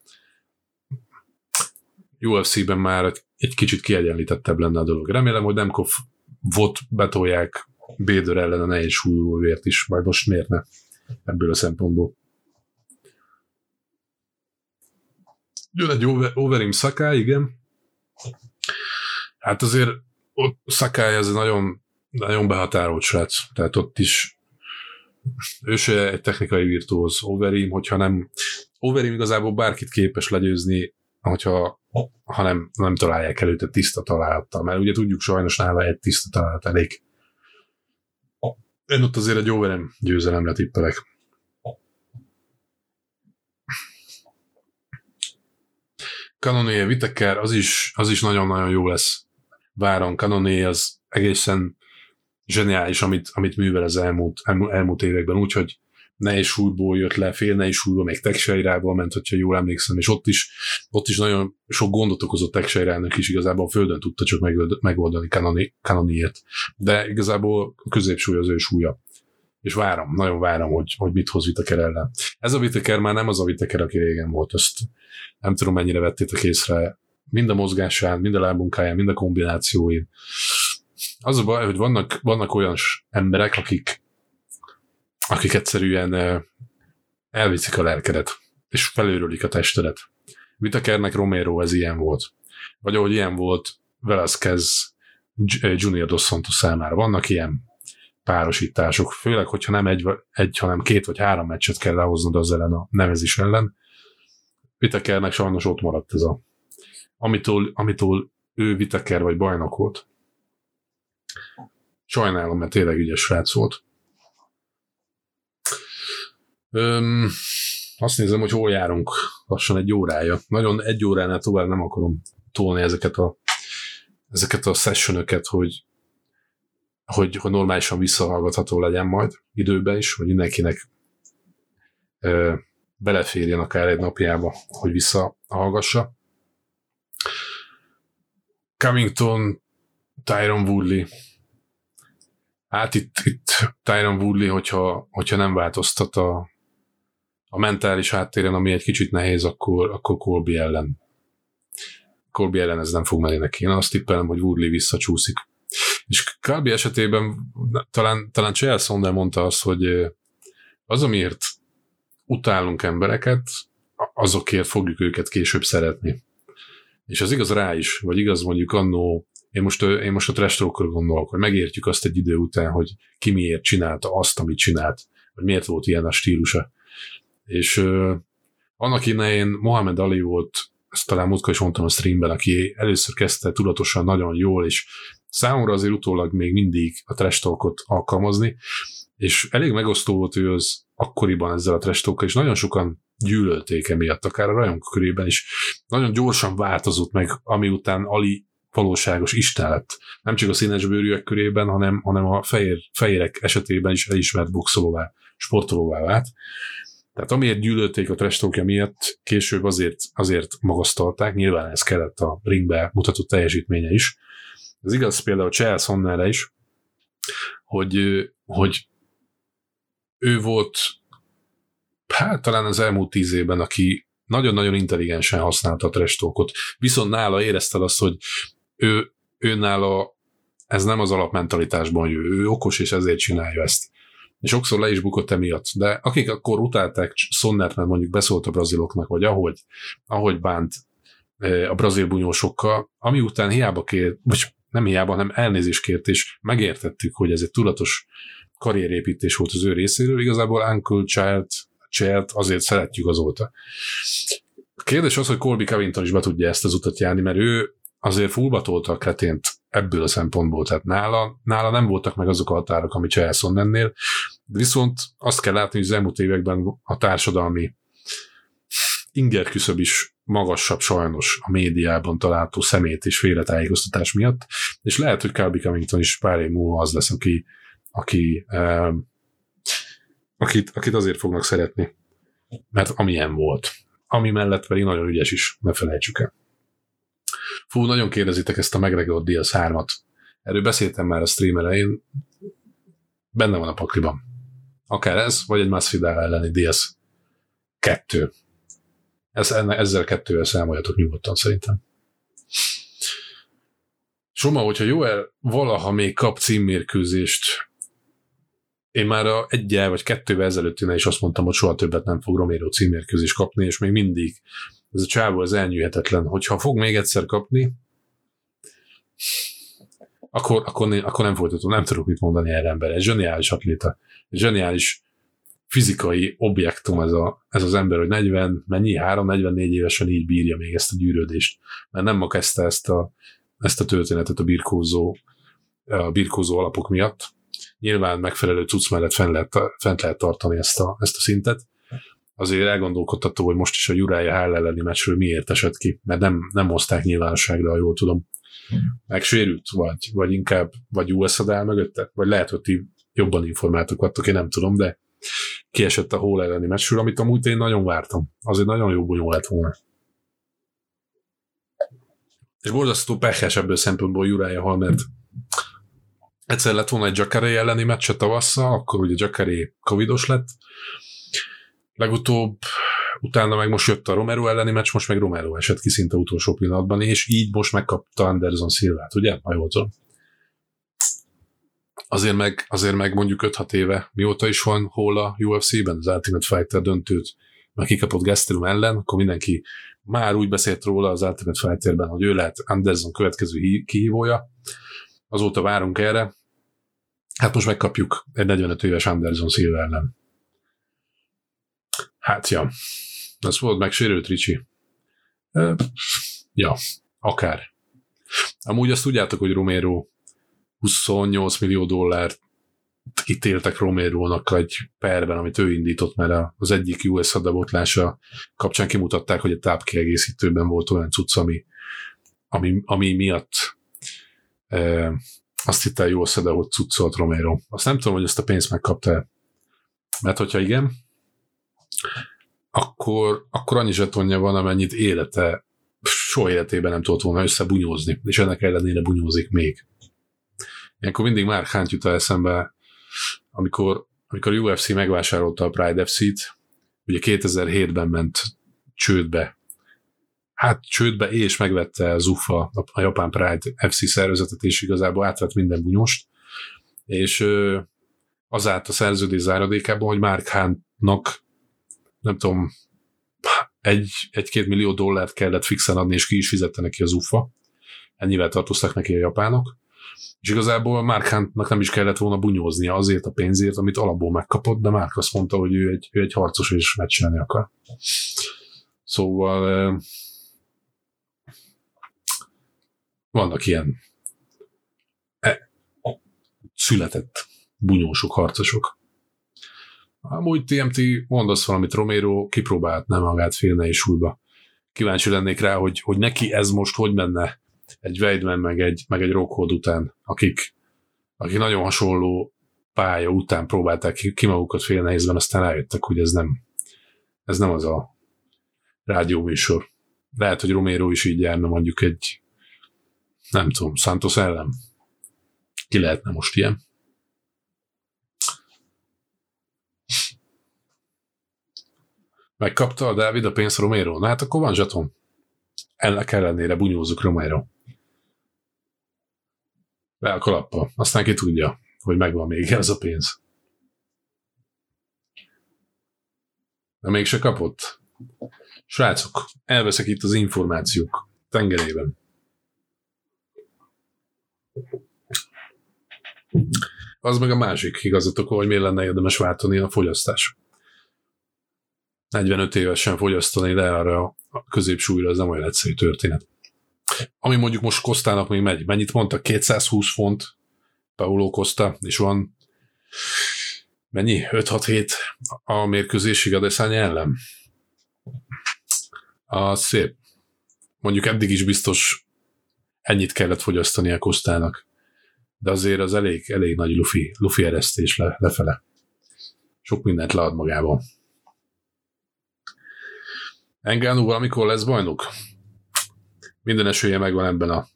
UFC-ben már egy, egy kicsit kiegyenlítettebb lenne a dolog. Remélem, hogy nem vot betolják Bédör ellen a nehéz súlyúvért is, majd most miért ne ebből a szempontból. Jön egy Overeem Sakai, igen. Hát azért ott Sakai ez nagyon nagyon behatárolt srác, tehát ott is ő se egy technikai virtuóz, Overeem, hogyha nem Overeem igazából bárkit képes legyőzni, hogyha ha nem, nem találják előtte tiszta találattal, mert ugye tudjuk sajnos nála egy tiszta találat elég. Én ott azért egy Overeem győzelemre tippelek. Kanoné Viteker, az is, az is nagyon-nagyon jó lesz. Várom, Kanoné az egészen zseniális, amit, amit művel az elmúlt, elmúlt években, úgyhogy nehéz súlyból jött le, fél nehéz súlyból, még Teksejrával ment, hogyha jól emlékszem, és ott is, ott is nagyon sok gondot okozott Teksejrának is, igazából a földön tudta csak megoldani Kanoni, Kanoniért. De igazából a középsúly az ő súlya. És várom, nagyon várom, hogy, hogy mit hoz Vitaker ellen. Ez a Vitaker már nem az a Vitaker, aki régen volt, ezt nem tudom mennyire vettétek észre, mind a mozgásán, mind a lábunkáján, mind a kombinációin az a baj, hogy vannak, vannak olyan emberek, akik, akik egyszerűen elviszik a lelkedet, és felőrölik a testedet. Vitakernek Romero ez ilyen volt. Vagy ahogy ilyen volt Velázquez Junior Dos Santos számára. Vannak ilyen párosítások, főleg, hogyha nem egy, egy, hanem két vagy három meccset kell lehoznod az ellen a nevezés ellen. Vitakernek sajnos ott maradt ez a amitől, amitől ő Vitaker vagy bajnok volt. Sajnálom, mert tényleg ügyes srác volt. Öm, azt nézem, hogy hol járunk lassan egy órája. Nagyon egy óránál tovább nem akarom tolni ezeket a, ezeket a sessionöket, hogy, hogy, hogy normálisan visszahallgatható legyen majd időben is, hogy mindenkinek ö, beleférjen akár egy napjába, hogy visszahallgassa. Cummington, Tyron Woodley, Hát itt, itt Tyron Woodley, hogyha, hogyha nem változtat a, a mentális háttéren, ami egy kicsit nehéz, akkor, akkor Colby ellen. Colby ellen ez nem fog menni neki. Én azt tippelem, hogy Woodley visszacsúszik. És Colby esetében talán, talán Chelsea mondta azt, hogy az, amiért utálunk embereket, azokért fogjuk őket később szeretni. És az igaz rá is, vagy igaz mondjuk annó, én most, én most a trash gondolok, hogy megértjük azt egy idő után, hogy ki miért csinálta azt, amit csinált, vagy miért volt ilyen a stílusa. És uh, annak idején Mohamed Ali volt, ezt talán múltkor is mondtam a streamben, aki először kezdte tudatosan nagyon jól, és számomra azért utólag még mindig a trash alkalmazni, és elég megosztó volt ő az akkoriban ezzel a trash és nagyon sokan gyűlölték emiatt, akár a rajongók körében is. Nagyon gyorsan változott meg, ami után Ali valóságos Isten lett. Nem csak a színes bőrűek körében, hanem, hanem a fehér, fehérek esetében is elismert boxolóvá, sportolóvá vált. Tehát amiért gyűlölték a trash miatt, később azért, azért magasztalták, nyilván ez kellett a ringbe mutatott teljesítménye is. Ez igaz például Charles Honnell is, hogy, hogy ő volt hát talán az elmúlt tíz évben, aki nagyon-nagyon intelligensen használta a trash viszont nála érezted azt, hogy ő, ő nála ez nem az alapmentalitásban jön, ő okos, és ezért csinálja ezt. És sokszor le is bukott emiatt. De akik akkor utálták Sonnert, mert mondjuk beszólt a braziloknak, vagy ahogy, ahogy bánt a brazil bunyósokkal, ami után hiába kért, vagy nem hiába, hanem elnézést kért, és megértettük, hogy ez egy tudatos karrierépítés volt az ő részéről, igazából Uncle Child, Child azért szeretjük azóta. A kérdés az, hogy Colby Covington is be tudja ezt az utat járni, mert ő azért fullba tolta a kretént ebből a szempontból, tehát nála, nála nem voltak meg azok a határok, amit Cselson ennél, viszont azt kell látni, hogy az elmúlt években a társadalmi inger küszöb is magasabb sajnos a médiában található szemét és félretájékoztatás miatt, és lehet, hogy Calby Cummington is pár év múlva az lesz, aki, aki eh, akit, akit azért fognak szeretni, mert amilyen volt. Ami mellett pedig nagyon ügyes is, ne felejtsük el. Fú, nagyon kérdezitek ezt a McGregor Diaz 3-at. Erről beszéltem már a stream elején. Benne van a pakliban. Akár ez, vagy egy Masvidal elleni Diaz 2. Ez, ezzel kettővel számoljatok nyugodtan szerintem. Soma, hogyha Joel valaha még kap címmérkőzést, én már a egyel vagy kettővel ezelőttinél is azt mondtam, hogy soha többet nem fog Romero címmérkőzést kapni, és még mindig ez a csávó az elnyűhetetlen. Hogyha fog még egyszer kapni, akkor, akkor, akkor nem folytatom, nem tudok mit mondani erre ember. Egy zseniális atléta, egy zseniális fizikai objektum ez, a, ez az ember, hogy 40, mennyi, 3-44 évesen így bírja még ezt a gyűrődést. Mert nem ma kezdte ezt a, ezt a történetet a birkózó, a birkózó alapok miatt. Nyilván megfelelő cucc mellett fent lehet, fent lehet tartani ezt a, ezt a szintet, azért elgondolkodható, hogy most is a Jurája Hall elleni meccsről miért esett ki, mert nem, nem hozták nyilvánosságra, ha jól tudom. Megsérült, vagy, vagy inkább, vagy USAD áll mögötte, vagy lehet, hogy ti jobban informáltok vagytok, én nem tudom, de kiesett a Hall elleni meccsről, amit amúgy én nagyon vártam. Azért nagyon jó bunyó lett volna. És borzasztó pehes ebből szempontból Jurája Hall, mert egyszer lett volna egy Jacare elleni meccse tavasszal, akkor ugye Jacare covidos lett, legutóbb utána meg most jött a Romero elleni meccs, most meg Romero esett ki szinte utolsó pillanatban, és így most megkapta Anderson Silvát, ugye? Ha jól tudom. Azért meg, azért meg mondjuk 5-6 éve, mióta is van hol a UFC-ben, az Ultimate Fighter döntőt, meg kikapott Gastelum ellen, akkor mindenki már úgy beszélt róla az Ultimate Fighterben, hogy ő lehet Anderson következő kihívója. Azóta várunk erre. Hát most megkapjuk egy 45 éves Anderson Silva ellen. Hát, ja. Ez volt meg sérült Ricsi. E, ja, akár. Amúgy azt tudjátok, hogy Romero 28 millió dollárt ítéltek Romero-nak egy perben, amit ő indított, mert az egyik US hadabotlása kapcsán kimutatták, hogy a tápkiegészítőben volt olyan cucc, ami, ami, ami miatt e, azt hitte a US hogy cuccolt Romero. Azt nem tudom, hogy ezt a pénzt megkapta Mert hogyha igen, akkor, akkor annyi zsetonja van, amennyit élete, soha életében nem tudott volna összebunyózni, és ennek ellenére bunyózik még. Ilyenkor mindig már Hunt jut eszembe, amikor, amikor a UFC megvásárolta a Pride FC-t, ugye 2007-ben ment csődbe, hát csődbe és megvette az a Japan Pride FC szervezetet, és igazából átvett minden bunyost, és az állt a szerződés záradékában, hogy Mark Huntnak nem tudom, egy, egy-két millió dollárt kellett fixen adni, és ki is fizette neki az UFA. Ennyivel tartoztak neki a japánok. És igazából Mark Huntnak nem is kellett volna bunyóznia azért a pénzért, amit alapból megkapott, de Mark azt mondta, hogy ő egy, ő egy harcos és meccselni akar. Szóval vannak ilyen e, született bunyósok, harcosok. Amúgy TMT, mondasz valamit, Romero nem magát félne és súlyba. Kíváncsi lennék rá, hogy, hogy neki ez most hogy menne egy Weidman meg egy, meg egy Rockhold után, akik, akik nagyon hasonló pálya után próbálták ki, ki magukat fél nehézben, aztán rájöttek, hogy ez nem, ez nem az a rádióműsor. Lehet, hogy Romero is így járna mondjuk egy, nem tudom, Santos ellen. Ki lehetne most ilyen? Megkapta a Dávid a pénzt Romero? Na hát akkor van zsatom. Ennek ellenére bunyózzuk Romero. Be a kalappa. Aztán ki tudja, hogy megvan még ez a pénz. De mégse kapott. Srácok, elveszek itt az információk tengerében. Az meg a másik igazatok, hogy miért lenne érdemes váltani a fogyasztás. 45 évesen fogyasztani le arra a középsúlyra, ez nem olyan egyszerű történet. Ami mondjuk most Kosztának még megy. Mennyit mondta? 220 font Paulo Costa, és van mennyi? 5-6-7 a mérkőzésig a Deszány ellen. A szép. Mondjuk eddig is biztos ennyit kellett fogyasztani a Kosztának. De azért az elég, elég nagy lufi, lufi eresztés le, lefele. Sok mindent lead magában. Engánú valamikor lesz bajnok? Minden esélye megvan ebben a,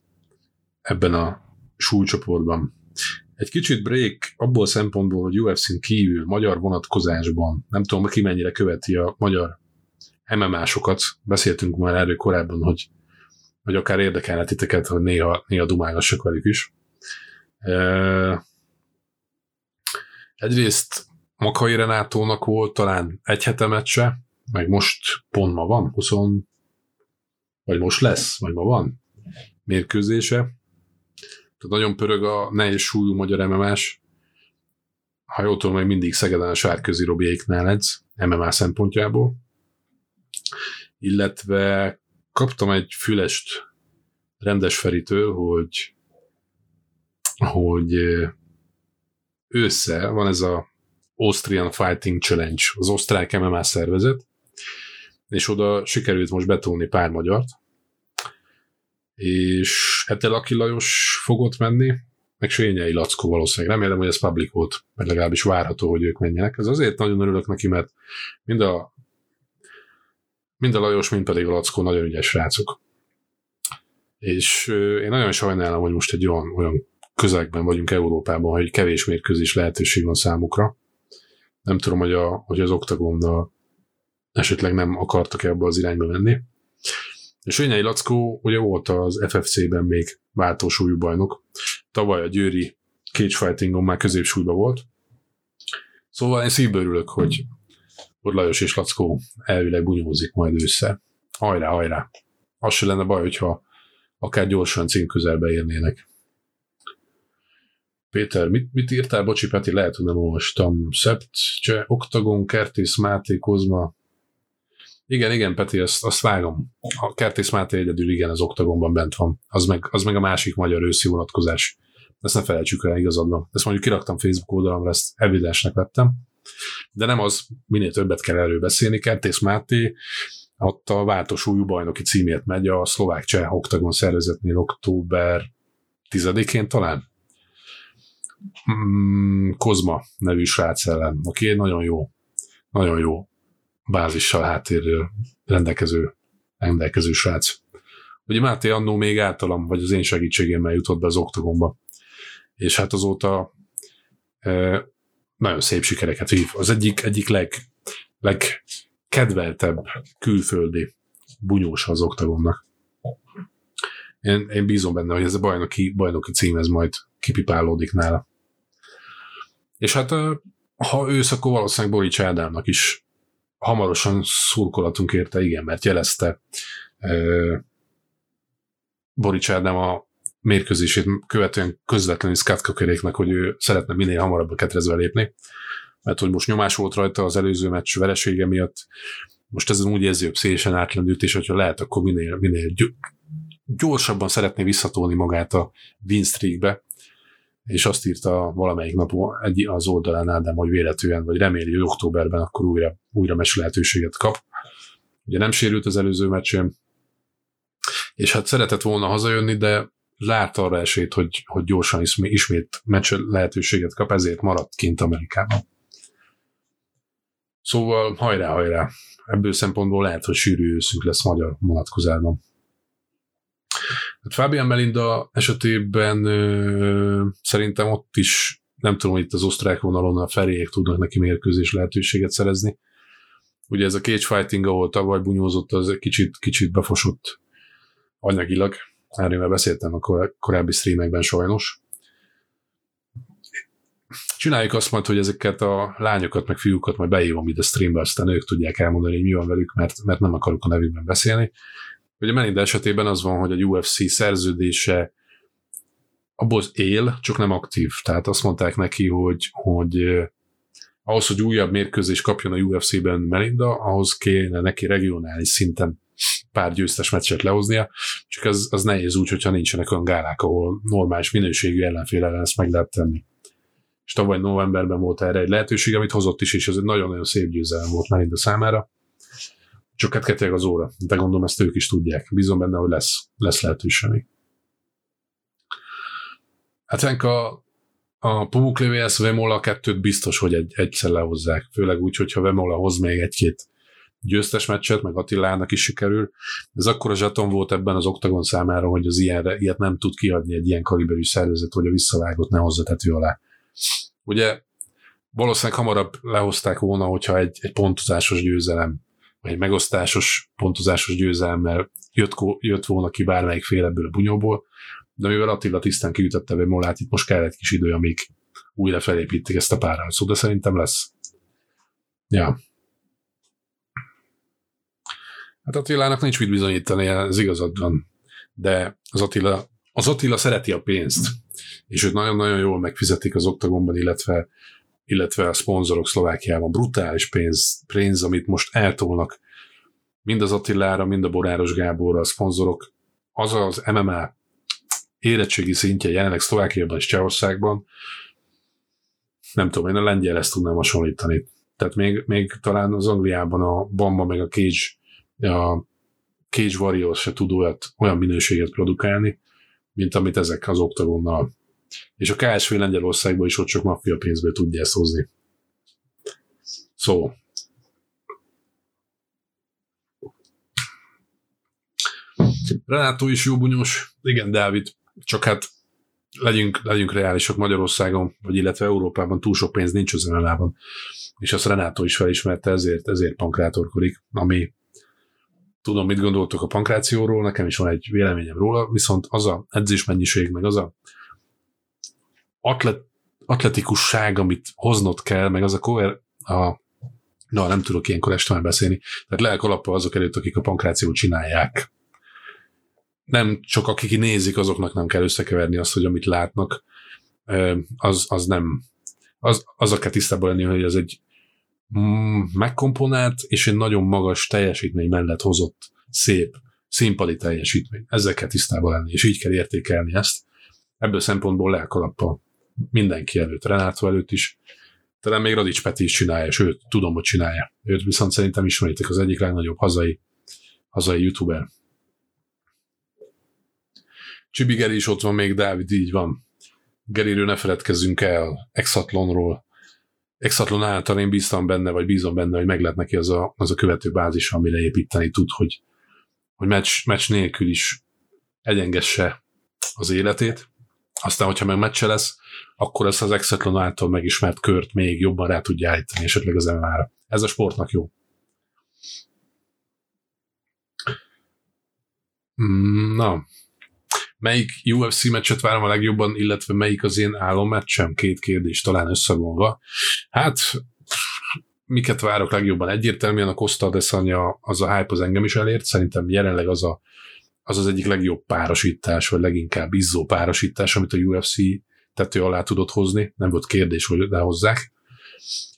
ebben a súlycsoportban. Egy kicsit break abból szempontból, hogy UFC-n kívül, magyar vonatkozásban, nem tudom, ki mennyire követi a magyar MMA-sokat, beszéltünk már erről korábban, hogy, hogy akár érdekelne titeket, hogy néha, néha dumálgassak velük is. Egyrészt Makai Renátónak volt talán egy hete meccse, meg most pont ma van, 20, vagy most lesz, vagy ma van mérkőzése. Tehát nagyon pörög a nehéz súlyú magyar MMA-s. Ha jól tudom, még mindig Szegeden a Sárközi Robiéknál edz, MMA szempontjából. Illetve kaptam egy fülest rendes Feritől, hogy hogy össze van ez a Austrian Fighting Challenge, az osztrák MMA szervezet, és oda sikerült most betolni pár magyart, és Etel Aki Lajos fogott menni, meg Sényei Lackó valószínűleg. Remélem, hogy ez public volt, mert legalábbis várható, hogy ők menjenek. Ez azért nagyon örülök neki, mert mind a, mind a Lajos, mind pedig a Lackó nagyon ügyes rácok. És én nagyon sajnálom, hogy most egy olyan, olyan közegben vagyunk Európában, hogy kevés mérkőzés lehetőség van számukra. Nem tudom, hogy, a, hogy az oktagonnal esetleg nem akartak ebbe az irányba menni. És Vényei Lackó ugye volt az FFC-ben még váltósúlyú bajnok. Tavaly a Győri cage fightingon már középsúlyban volt. Szóval én szívből örülök, hogy hogy Lajos és Lackó elvileg bunyózik majd össze. Hajrá, hajrá! Az se lenne baj, hogyha akár gyorsan cím közelbe érnének. Péter, mit, mit írtál? Bocsi, Peti, lehet, hogy nem olvastam. Szept, Cseh, Oktagon, Kertész, Máté, Kozma, igen, igen, Peti, azt, azt vágom. A Kertész Máté egyedül igen, az oktagonban bent van. Az meg, az meg a másik magyar őszi vonatkozás. Ezt ne felejtsük el, igazad van. Ezt mondjuk kiraktam Facebook oldalamra, ezt evidensnek vettem. De nem az, minél többet kell erről beszélni. Kertész Máté ott a váltós új bajnoki címért megy a szlovák cseh oktagon szervezetnél október 10-én talán. Mm, Kozma nevű srác ellen, aki egy nagyon jó, nagyon jó bázissal háttérről rendelkező, rendelkező srác. Ugye Máté annó még általam, vagy az én segítségemmel jutott be az oktagomba. És hát azóta e, nagyon szép sikereket vív. Az egyik, egyik leg, leg legkedveltebb külföldi bunyós az oktagonnak. Én, én bízom benne, hogy ez a bajnoki, bajnoki cím ez majd kipipálódik nála. És hát ha ősz, akkor valószínűleg Borics Ádámnak is hamarosan szurkolatunk érte, igen, mert jelezte Borics Ádám a mérkőzését követően közvetlenül Scott Kökeréknek, hogy ő szeretne minél hamarabb a ketrezve lépni, mert hogy most nyomás volt rajta az előző meccs veresége miatt, most ez úgy érzi, hogy szélesen átlendült, és hogyha lehet, akkor minél, minél gyorsabban szeretné visszatolni magát a win streakbe, és azt írta valamelyik nap egy, az oldalán Ádám, hogy véletlenül, vagy reméli, hogy októberben akkor újra, újra mes lehetőséget kap. Ugye nem sérült az előző meccsén, és hát szeretett volna hazajönni, de lát arra esélyt, hogy, hogy gyorsan ismét meccs lehetőséget kap, ezért maradt kint Amerikában. Szóval hajrá, hajrá! Ebből szempontból lehet, hogy sűrű őszünk lesz magyar vonatkozásban. Hát Fabian Melinda esetében ö, szerintem ott is nem tudom, hogy itt az osztrák vonalon a ferélyek tudnak neki mérkőzés lehetőséget szerezni. Ugye ez a cage fighting, ahol tavaly bunyózott, az egy kicsit, kicsit befosott anyagilag. Erről beszéltem a kor- korábbi streamekben sajnos. Csináljuk azt majd, hogy ezeket a lányokat, meg fiúkat majd beívom ide streambe, aztán ők tudják elmondani, hogy mi van velük, mert, mert nem akarok a nevükben beszélni. Ugye Melinda esetében az van, hogy a UFC szerződése abból él, csak nem aktív. Tehát azt mondták neki, hogy, hogy ahhoz, hogy újabb mérkőzés kapjon a UFC-ben Melinda, ahhoz kéne neki regionális szinten pár győztes meccset lehoznia, csak az, az nehéz úgy, hogyha nincsenek olyan gálák, ahol normális minőségű ellenfél ellen ezt meg lehet tenni. És tavaly novemberben volt erre egy lehetőség, amit hozott is, és ez egy nagyon-nagyon szép győzelem volt Melinda számára. Csak hát ketyeg az óra. De gondolom ezt ők is tudják. Bízom benne, hogy lesz, lesz lehetőség. Hát a, a Pumuklévi vs. Vemola kettőt biztos, hogy egy, egyszer lehozzák. Főleg úgy, hogyha Vemola hoz még egy-két győztes meccset, meg Attilának is sikerül. Ez akkor a zsaton volt ebben az oktagon számára, hogy az ilyenre, ilyet nem tud kiadni egy ilyen kaliberű szervezet, hogy a visszavágott ne hozza tető alá. Ugye valószínűleg hamarabb lehozták volna, hogyha egy, egy pontozásos győzelem egy megosztásos, pontozásos győzelemmel jött, jött volna ki bármelyik fél ebből a bunyóból, de mivel Attila tisztán kiütötte be Molát, itt most kell egy kis idő, amíg újra felépítik ezt a párharcot, de szerintem lesz. Ja. Hát Attilának nincs mit bizonyítani, ez igazad van. De az Attila, az Attila szereti a pénzt, és őt nagyon-nagyon jól megfizetik az oktagonban, illetve illetve a szponzorok Szlovákiában brutális pénz, pénz, amit most eltolnak mind az Attilára, mind a Boráros Gáborra a szponzorok. Az az MMA érettségi szintje jelenleg Szlovákiában és Csehországban, nem tudom, én a lengyel ezt tudnám hasonlítani. Tehát még, még talán az Angliában a Bamba meg a Cage, a Cage Warriors se tud olyat, olyan minőséget produkálni, mint amit ezek az oktagonnal és a KSV Lengyelországban is ott csak maffia pénzből tudja ezt hozni. Szó. Renátó is jó bunyos. Igen, Dávid. Csak hát legyünk, legyünk reálisak Magyarországon, vagy illetve Európában túl sok pénz nincs az mma És azt Renátó is felismerte, ezért, ezért pankrátorkodik, ami tudom, mit gondoltok a pankrációról, nekem is van egy véleményem róla, viszont az a edzésmennyiség, meg az a atlet, atletikusság, amit hoznod kell, meg az a cover, a Na, nem tudok ilyenkor este már beszélni. Tehát lelk azok előtt, akik a pankrációt csinálják. Nem csak akik nézik, azoknak nem kell összekeverni azt, hogy amit látnak, az, az nem, az, az kell tisztában lenni, hogy ez egy megkomponált és egy nagyon magas teljesítmény mellett hozott szép színpadi teljesítmény. Ezzel kell tisztában lenni, és így kell értékelni ezt. Ebből szempontból lelkalappal mindenki előtt, Renátó előtt is. Talán még Radics Peti is csinálja, sőt, tudom, hogy csinálja. Őt viszont szerintem ismeritek az egyik legnagyobb hazai, hazai youtuber. Csibi Geri is ott van még, Dávid, így van. Geriről ne feledkezzünk el, Exatlonról. Exatlon által én bíztam benne, vagy bízom benne, hogy meg lehet neki az a, az a követő bázis, amire építeni tud, hogy, hogy meccs, meccs nélkül is egyengesse az életét. Aztán, hogyha meg meccse lesz, akkor ezt az Exatlon által megismert kört még jobban rá tudja állítani esetleg az MMA-ra. Ez a sportnak jó. Mm, na, melyik UFC meccset várom a legjobban, illetve melyik az én álommeccsem? Két kérdés talán összevonva. Hát, miket várok legjobban? Egyértelműen a Costa Desanya, az a hype az engem is elért, szerintem jelenleg az a, az, az egyik legjobb párosítás, vagy leginkább izzó párosítás, amit a UFC tető alá tudott hozni. Nem volt kérdés, hogy lehozzák.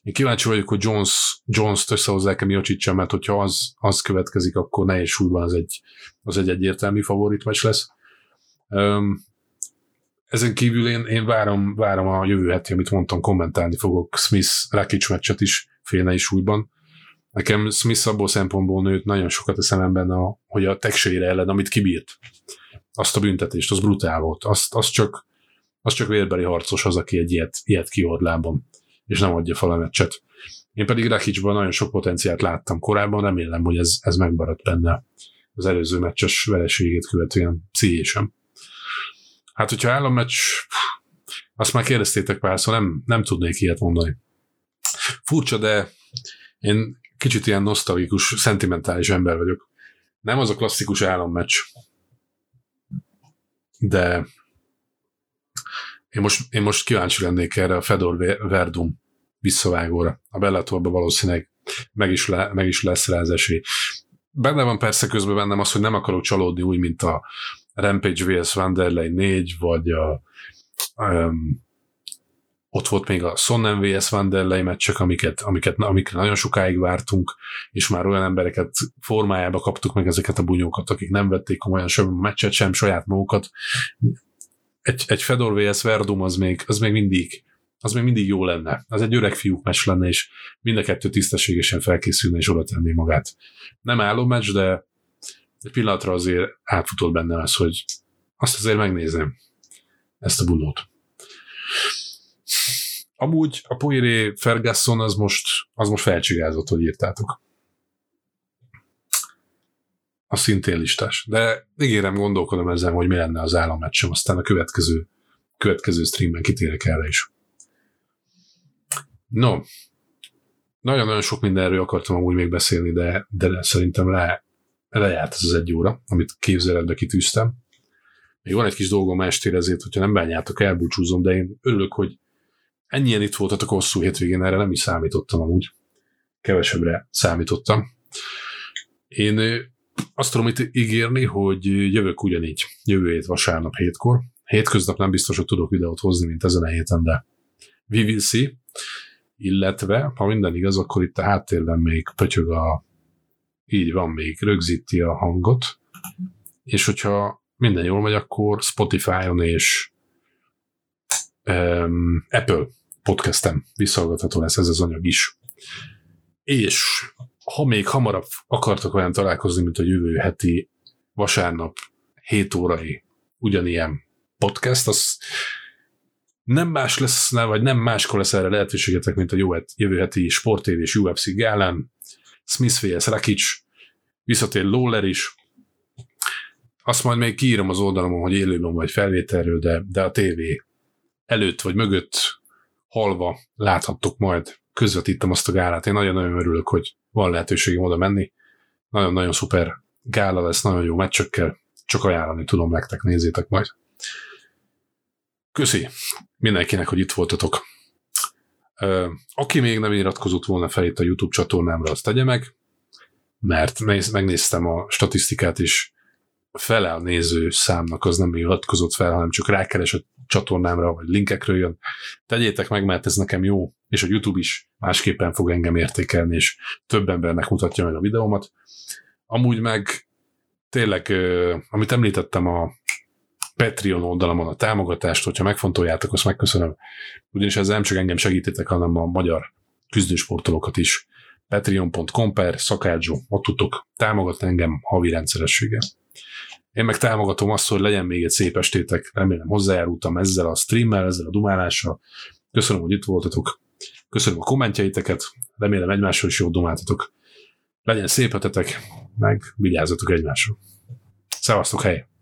Én kíváncsi vagyok, hogy Jones, Jones-t összehozzák-e Miocic-en, mert hogyha az, az következik, akkor nehéz súlyban az egy, az egy egyértelmű favorit meccs lesz. Um, ezen kívül én, én várom, várom a jövő heti, amit mondtam, kommentálni fogok Smith Rakic meccset is félnei súlyban. Nekem Smith abból szempontból nőtt nagyon sokat a szememben, a, hogy a tegsére ellen, amit kibírt, azt a büntetést, az brutál volt. Azt, azt csak, az csak vérbeli harcos az, aki egy ilyet, ilyet kihord lábon, és nem adja fel a meccset. Én pedig Rakicsban nagyon sok potenciált láttam korábban, remélem, hogy ez, ez megmaradt benne az előző meccses vereségét követően pszichésen. Hát, hogyha állammeccs, azt már kérdeztétek pár, szóval nem, nem tudnék ilyet mondani. Furcsa, de én kicsit ilyen nosztalikus, szentimentális ember vagyok. Nem az a klasszikus állammeccs, de én most, én most kíváncsi lennék erre a Fedor Verdum visszavágóra. A Bellatorban valószínűleg meg is, le, meg is lesz rá az esély. Benne van persze közben bennem az, hogy nem akarok csalódni úgy, mint a Rampage vs. Wanderlei 4, vagy a um, ott volt még a Sonnen vs. Wanderlei meccsek, amiket, amiket, amiket nagyon sokáig vártunk, és már olyan embereket formájába kaptuk meg ezeket a bunyókat, akik nem vették komolyan sem a meccset, sem saját magukat. Egy, egy Fedor vs. Verdum az még, az még mindig az még mindig jó lenne. Az egy öreg fiúk meccs lenne, és mind a kettő tisztességesen felkészülne és oda tenné magát. Nem álló meccs, de egy pillanatra azért átfutott bennem az, hogy azt azért megnézem, ezt a bunót. Amúgy a Poiré Ferguson az most, az most felcsigázott, hogy írtátok. A szintén listás. De ígérem, gondolkodom ezen, hogy mi lenne az állammeccsem, aztán a következő, következő streamben kitérek erre is. No, nagyon-nagyon sok mindenről akartam amúgy még beszélni, de, de szerintem le, lejárt ez az egy óra, amit képzeletbe kitűztem. Még van egy kis dolgom estére, ezért, hogyha nem bánjátok, elbúcsúzom, de én örülök, hogy ennyien itt voltatok a hosszú hétvégén, erre nem is számítottam amúgy. Kevesebbre számítottam. Én azt tudom itt ígérni, hogy jövök ugyanígy, jövő hét vasárnap hétkor. Hétköznap nem biztos, hogy tudok videót hozni, mint ezen a héten, de we will see. Illetve, ha minden igaz, akkor itt a háttérben még pötyög a így van még, rögzíti a hangot, és hogyha minden jól megy, akkor Spotify-on és um, Apple podcastem visszahallgatható lesz ez az anyag is. És ha még hamarabb akartok olyan találkozni, mint a jövő heti vasárnap 7 órai ugyanilyen podcast, az nem más lesz, vagy nem máskor lesz erre lehetőségetek, mint a jövő heti Sport és UFC gálán. Smith vs. Rakic, visszatér Lawler is. Azt majd még kiírom az oldalamon, hogy élőben vagy felvételről, de, de a tévé előtt vagy mögött halva láthattok majd, közvetítem azt a gálát. Én nagyon-nagyon örülök, hogy van lehetőségem oda menni. Nagyon-nagyon szuper gála lesz, nagyon jó meccsökkel. Csak ajánlani tudom nektek, nézzétek majd. Köszi mindenkinek, hogy itt voltatok. Aki még nem iratkozott volna fel itt a YouTube csatornámra, azt tegye meg, mert megnéztem a statisztikát is, fele a néző számnak az nem iratkozott fel, hanem csak rákeres a csatornámra, vagy linkekről jön. Tegyétek meg, mert ez nekem jó, és a YouTube is másképpen fog engem értékelni, és több embernek mutatja meg a videómat. Amúgy meg tényleg, amit említettem a Patreon oldalamon a támogatást, hogyha megfontoljátok, azt megköszönöm. Ugyanis ezzel nem csak engem segítitek, hanem a magyar küzdősportolókat is. Patreon.com per szakácsó, ott tudtok támogatni engem havi rendszerességgel. Én meg támogatom azt, hogy legyen még egy szép estétek, remélem hozzájárultam ezzel a streammel, ezzel a dumálással. Köszönöm, hogy itt voltatok. Köszönöm a kommentjeiteket, remélem egymásról is jó dumáltatok. Legyen szép hetetek, meg vigyázzatok egymásra. Szevasztok, hely!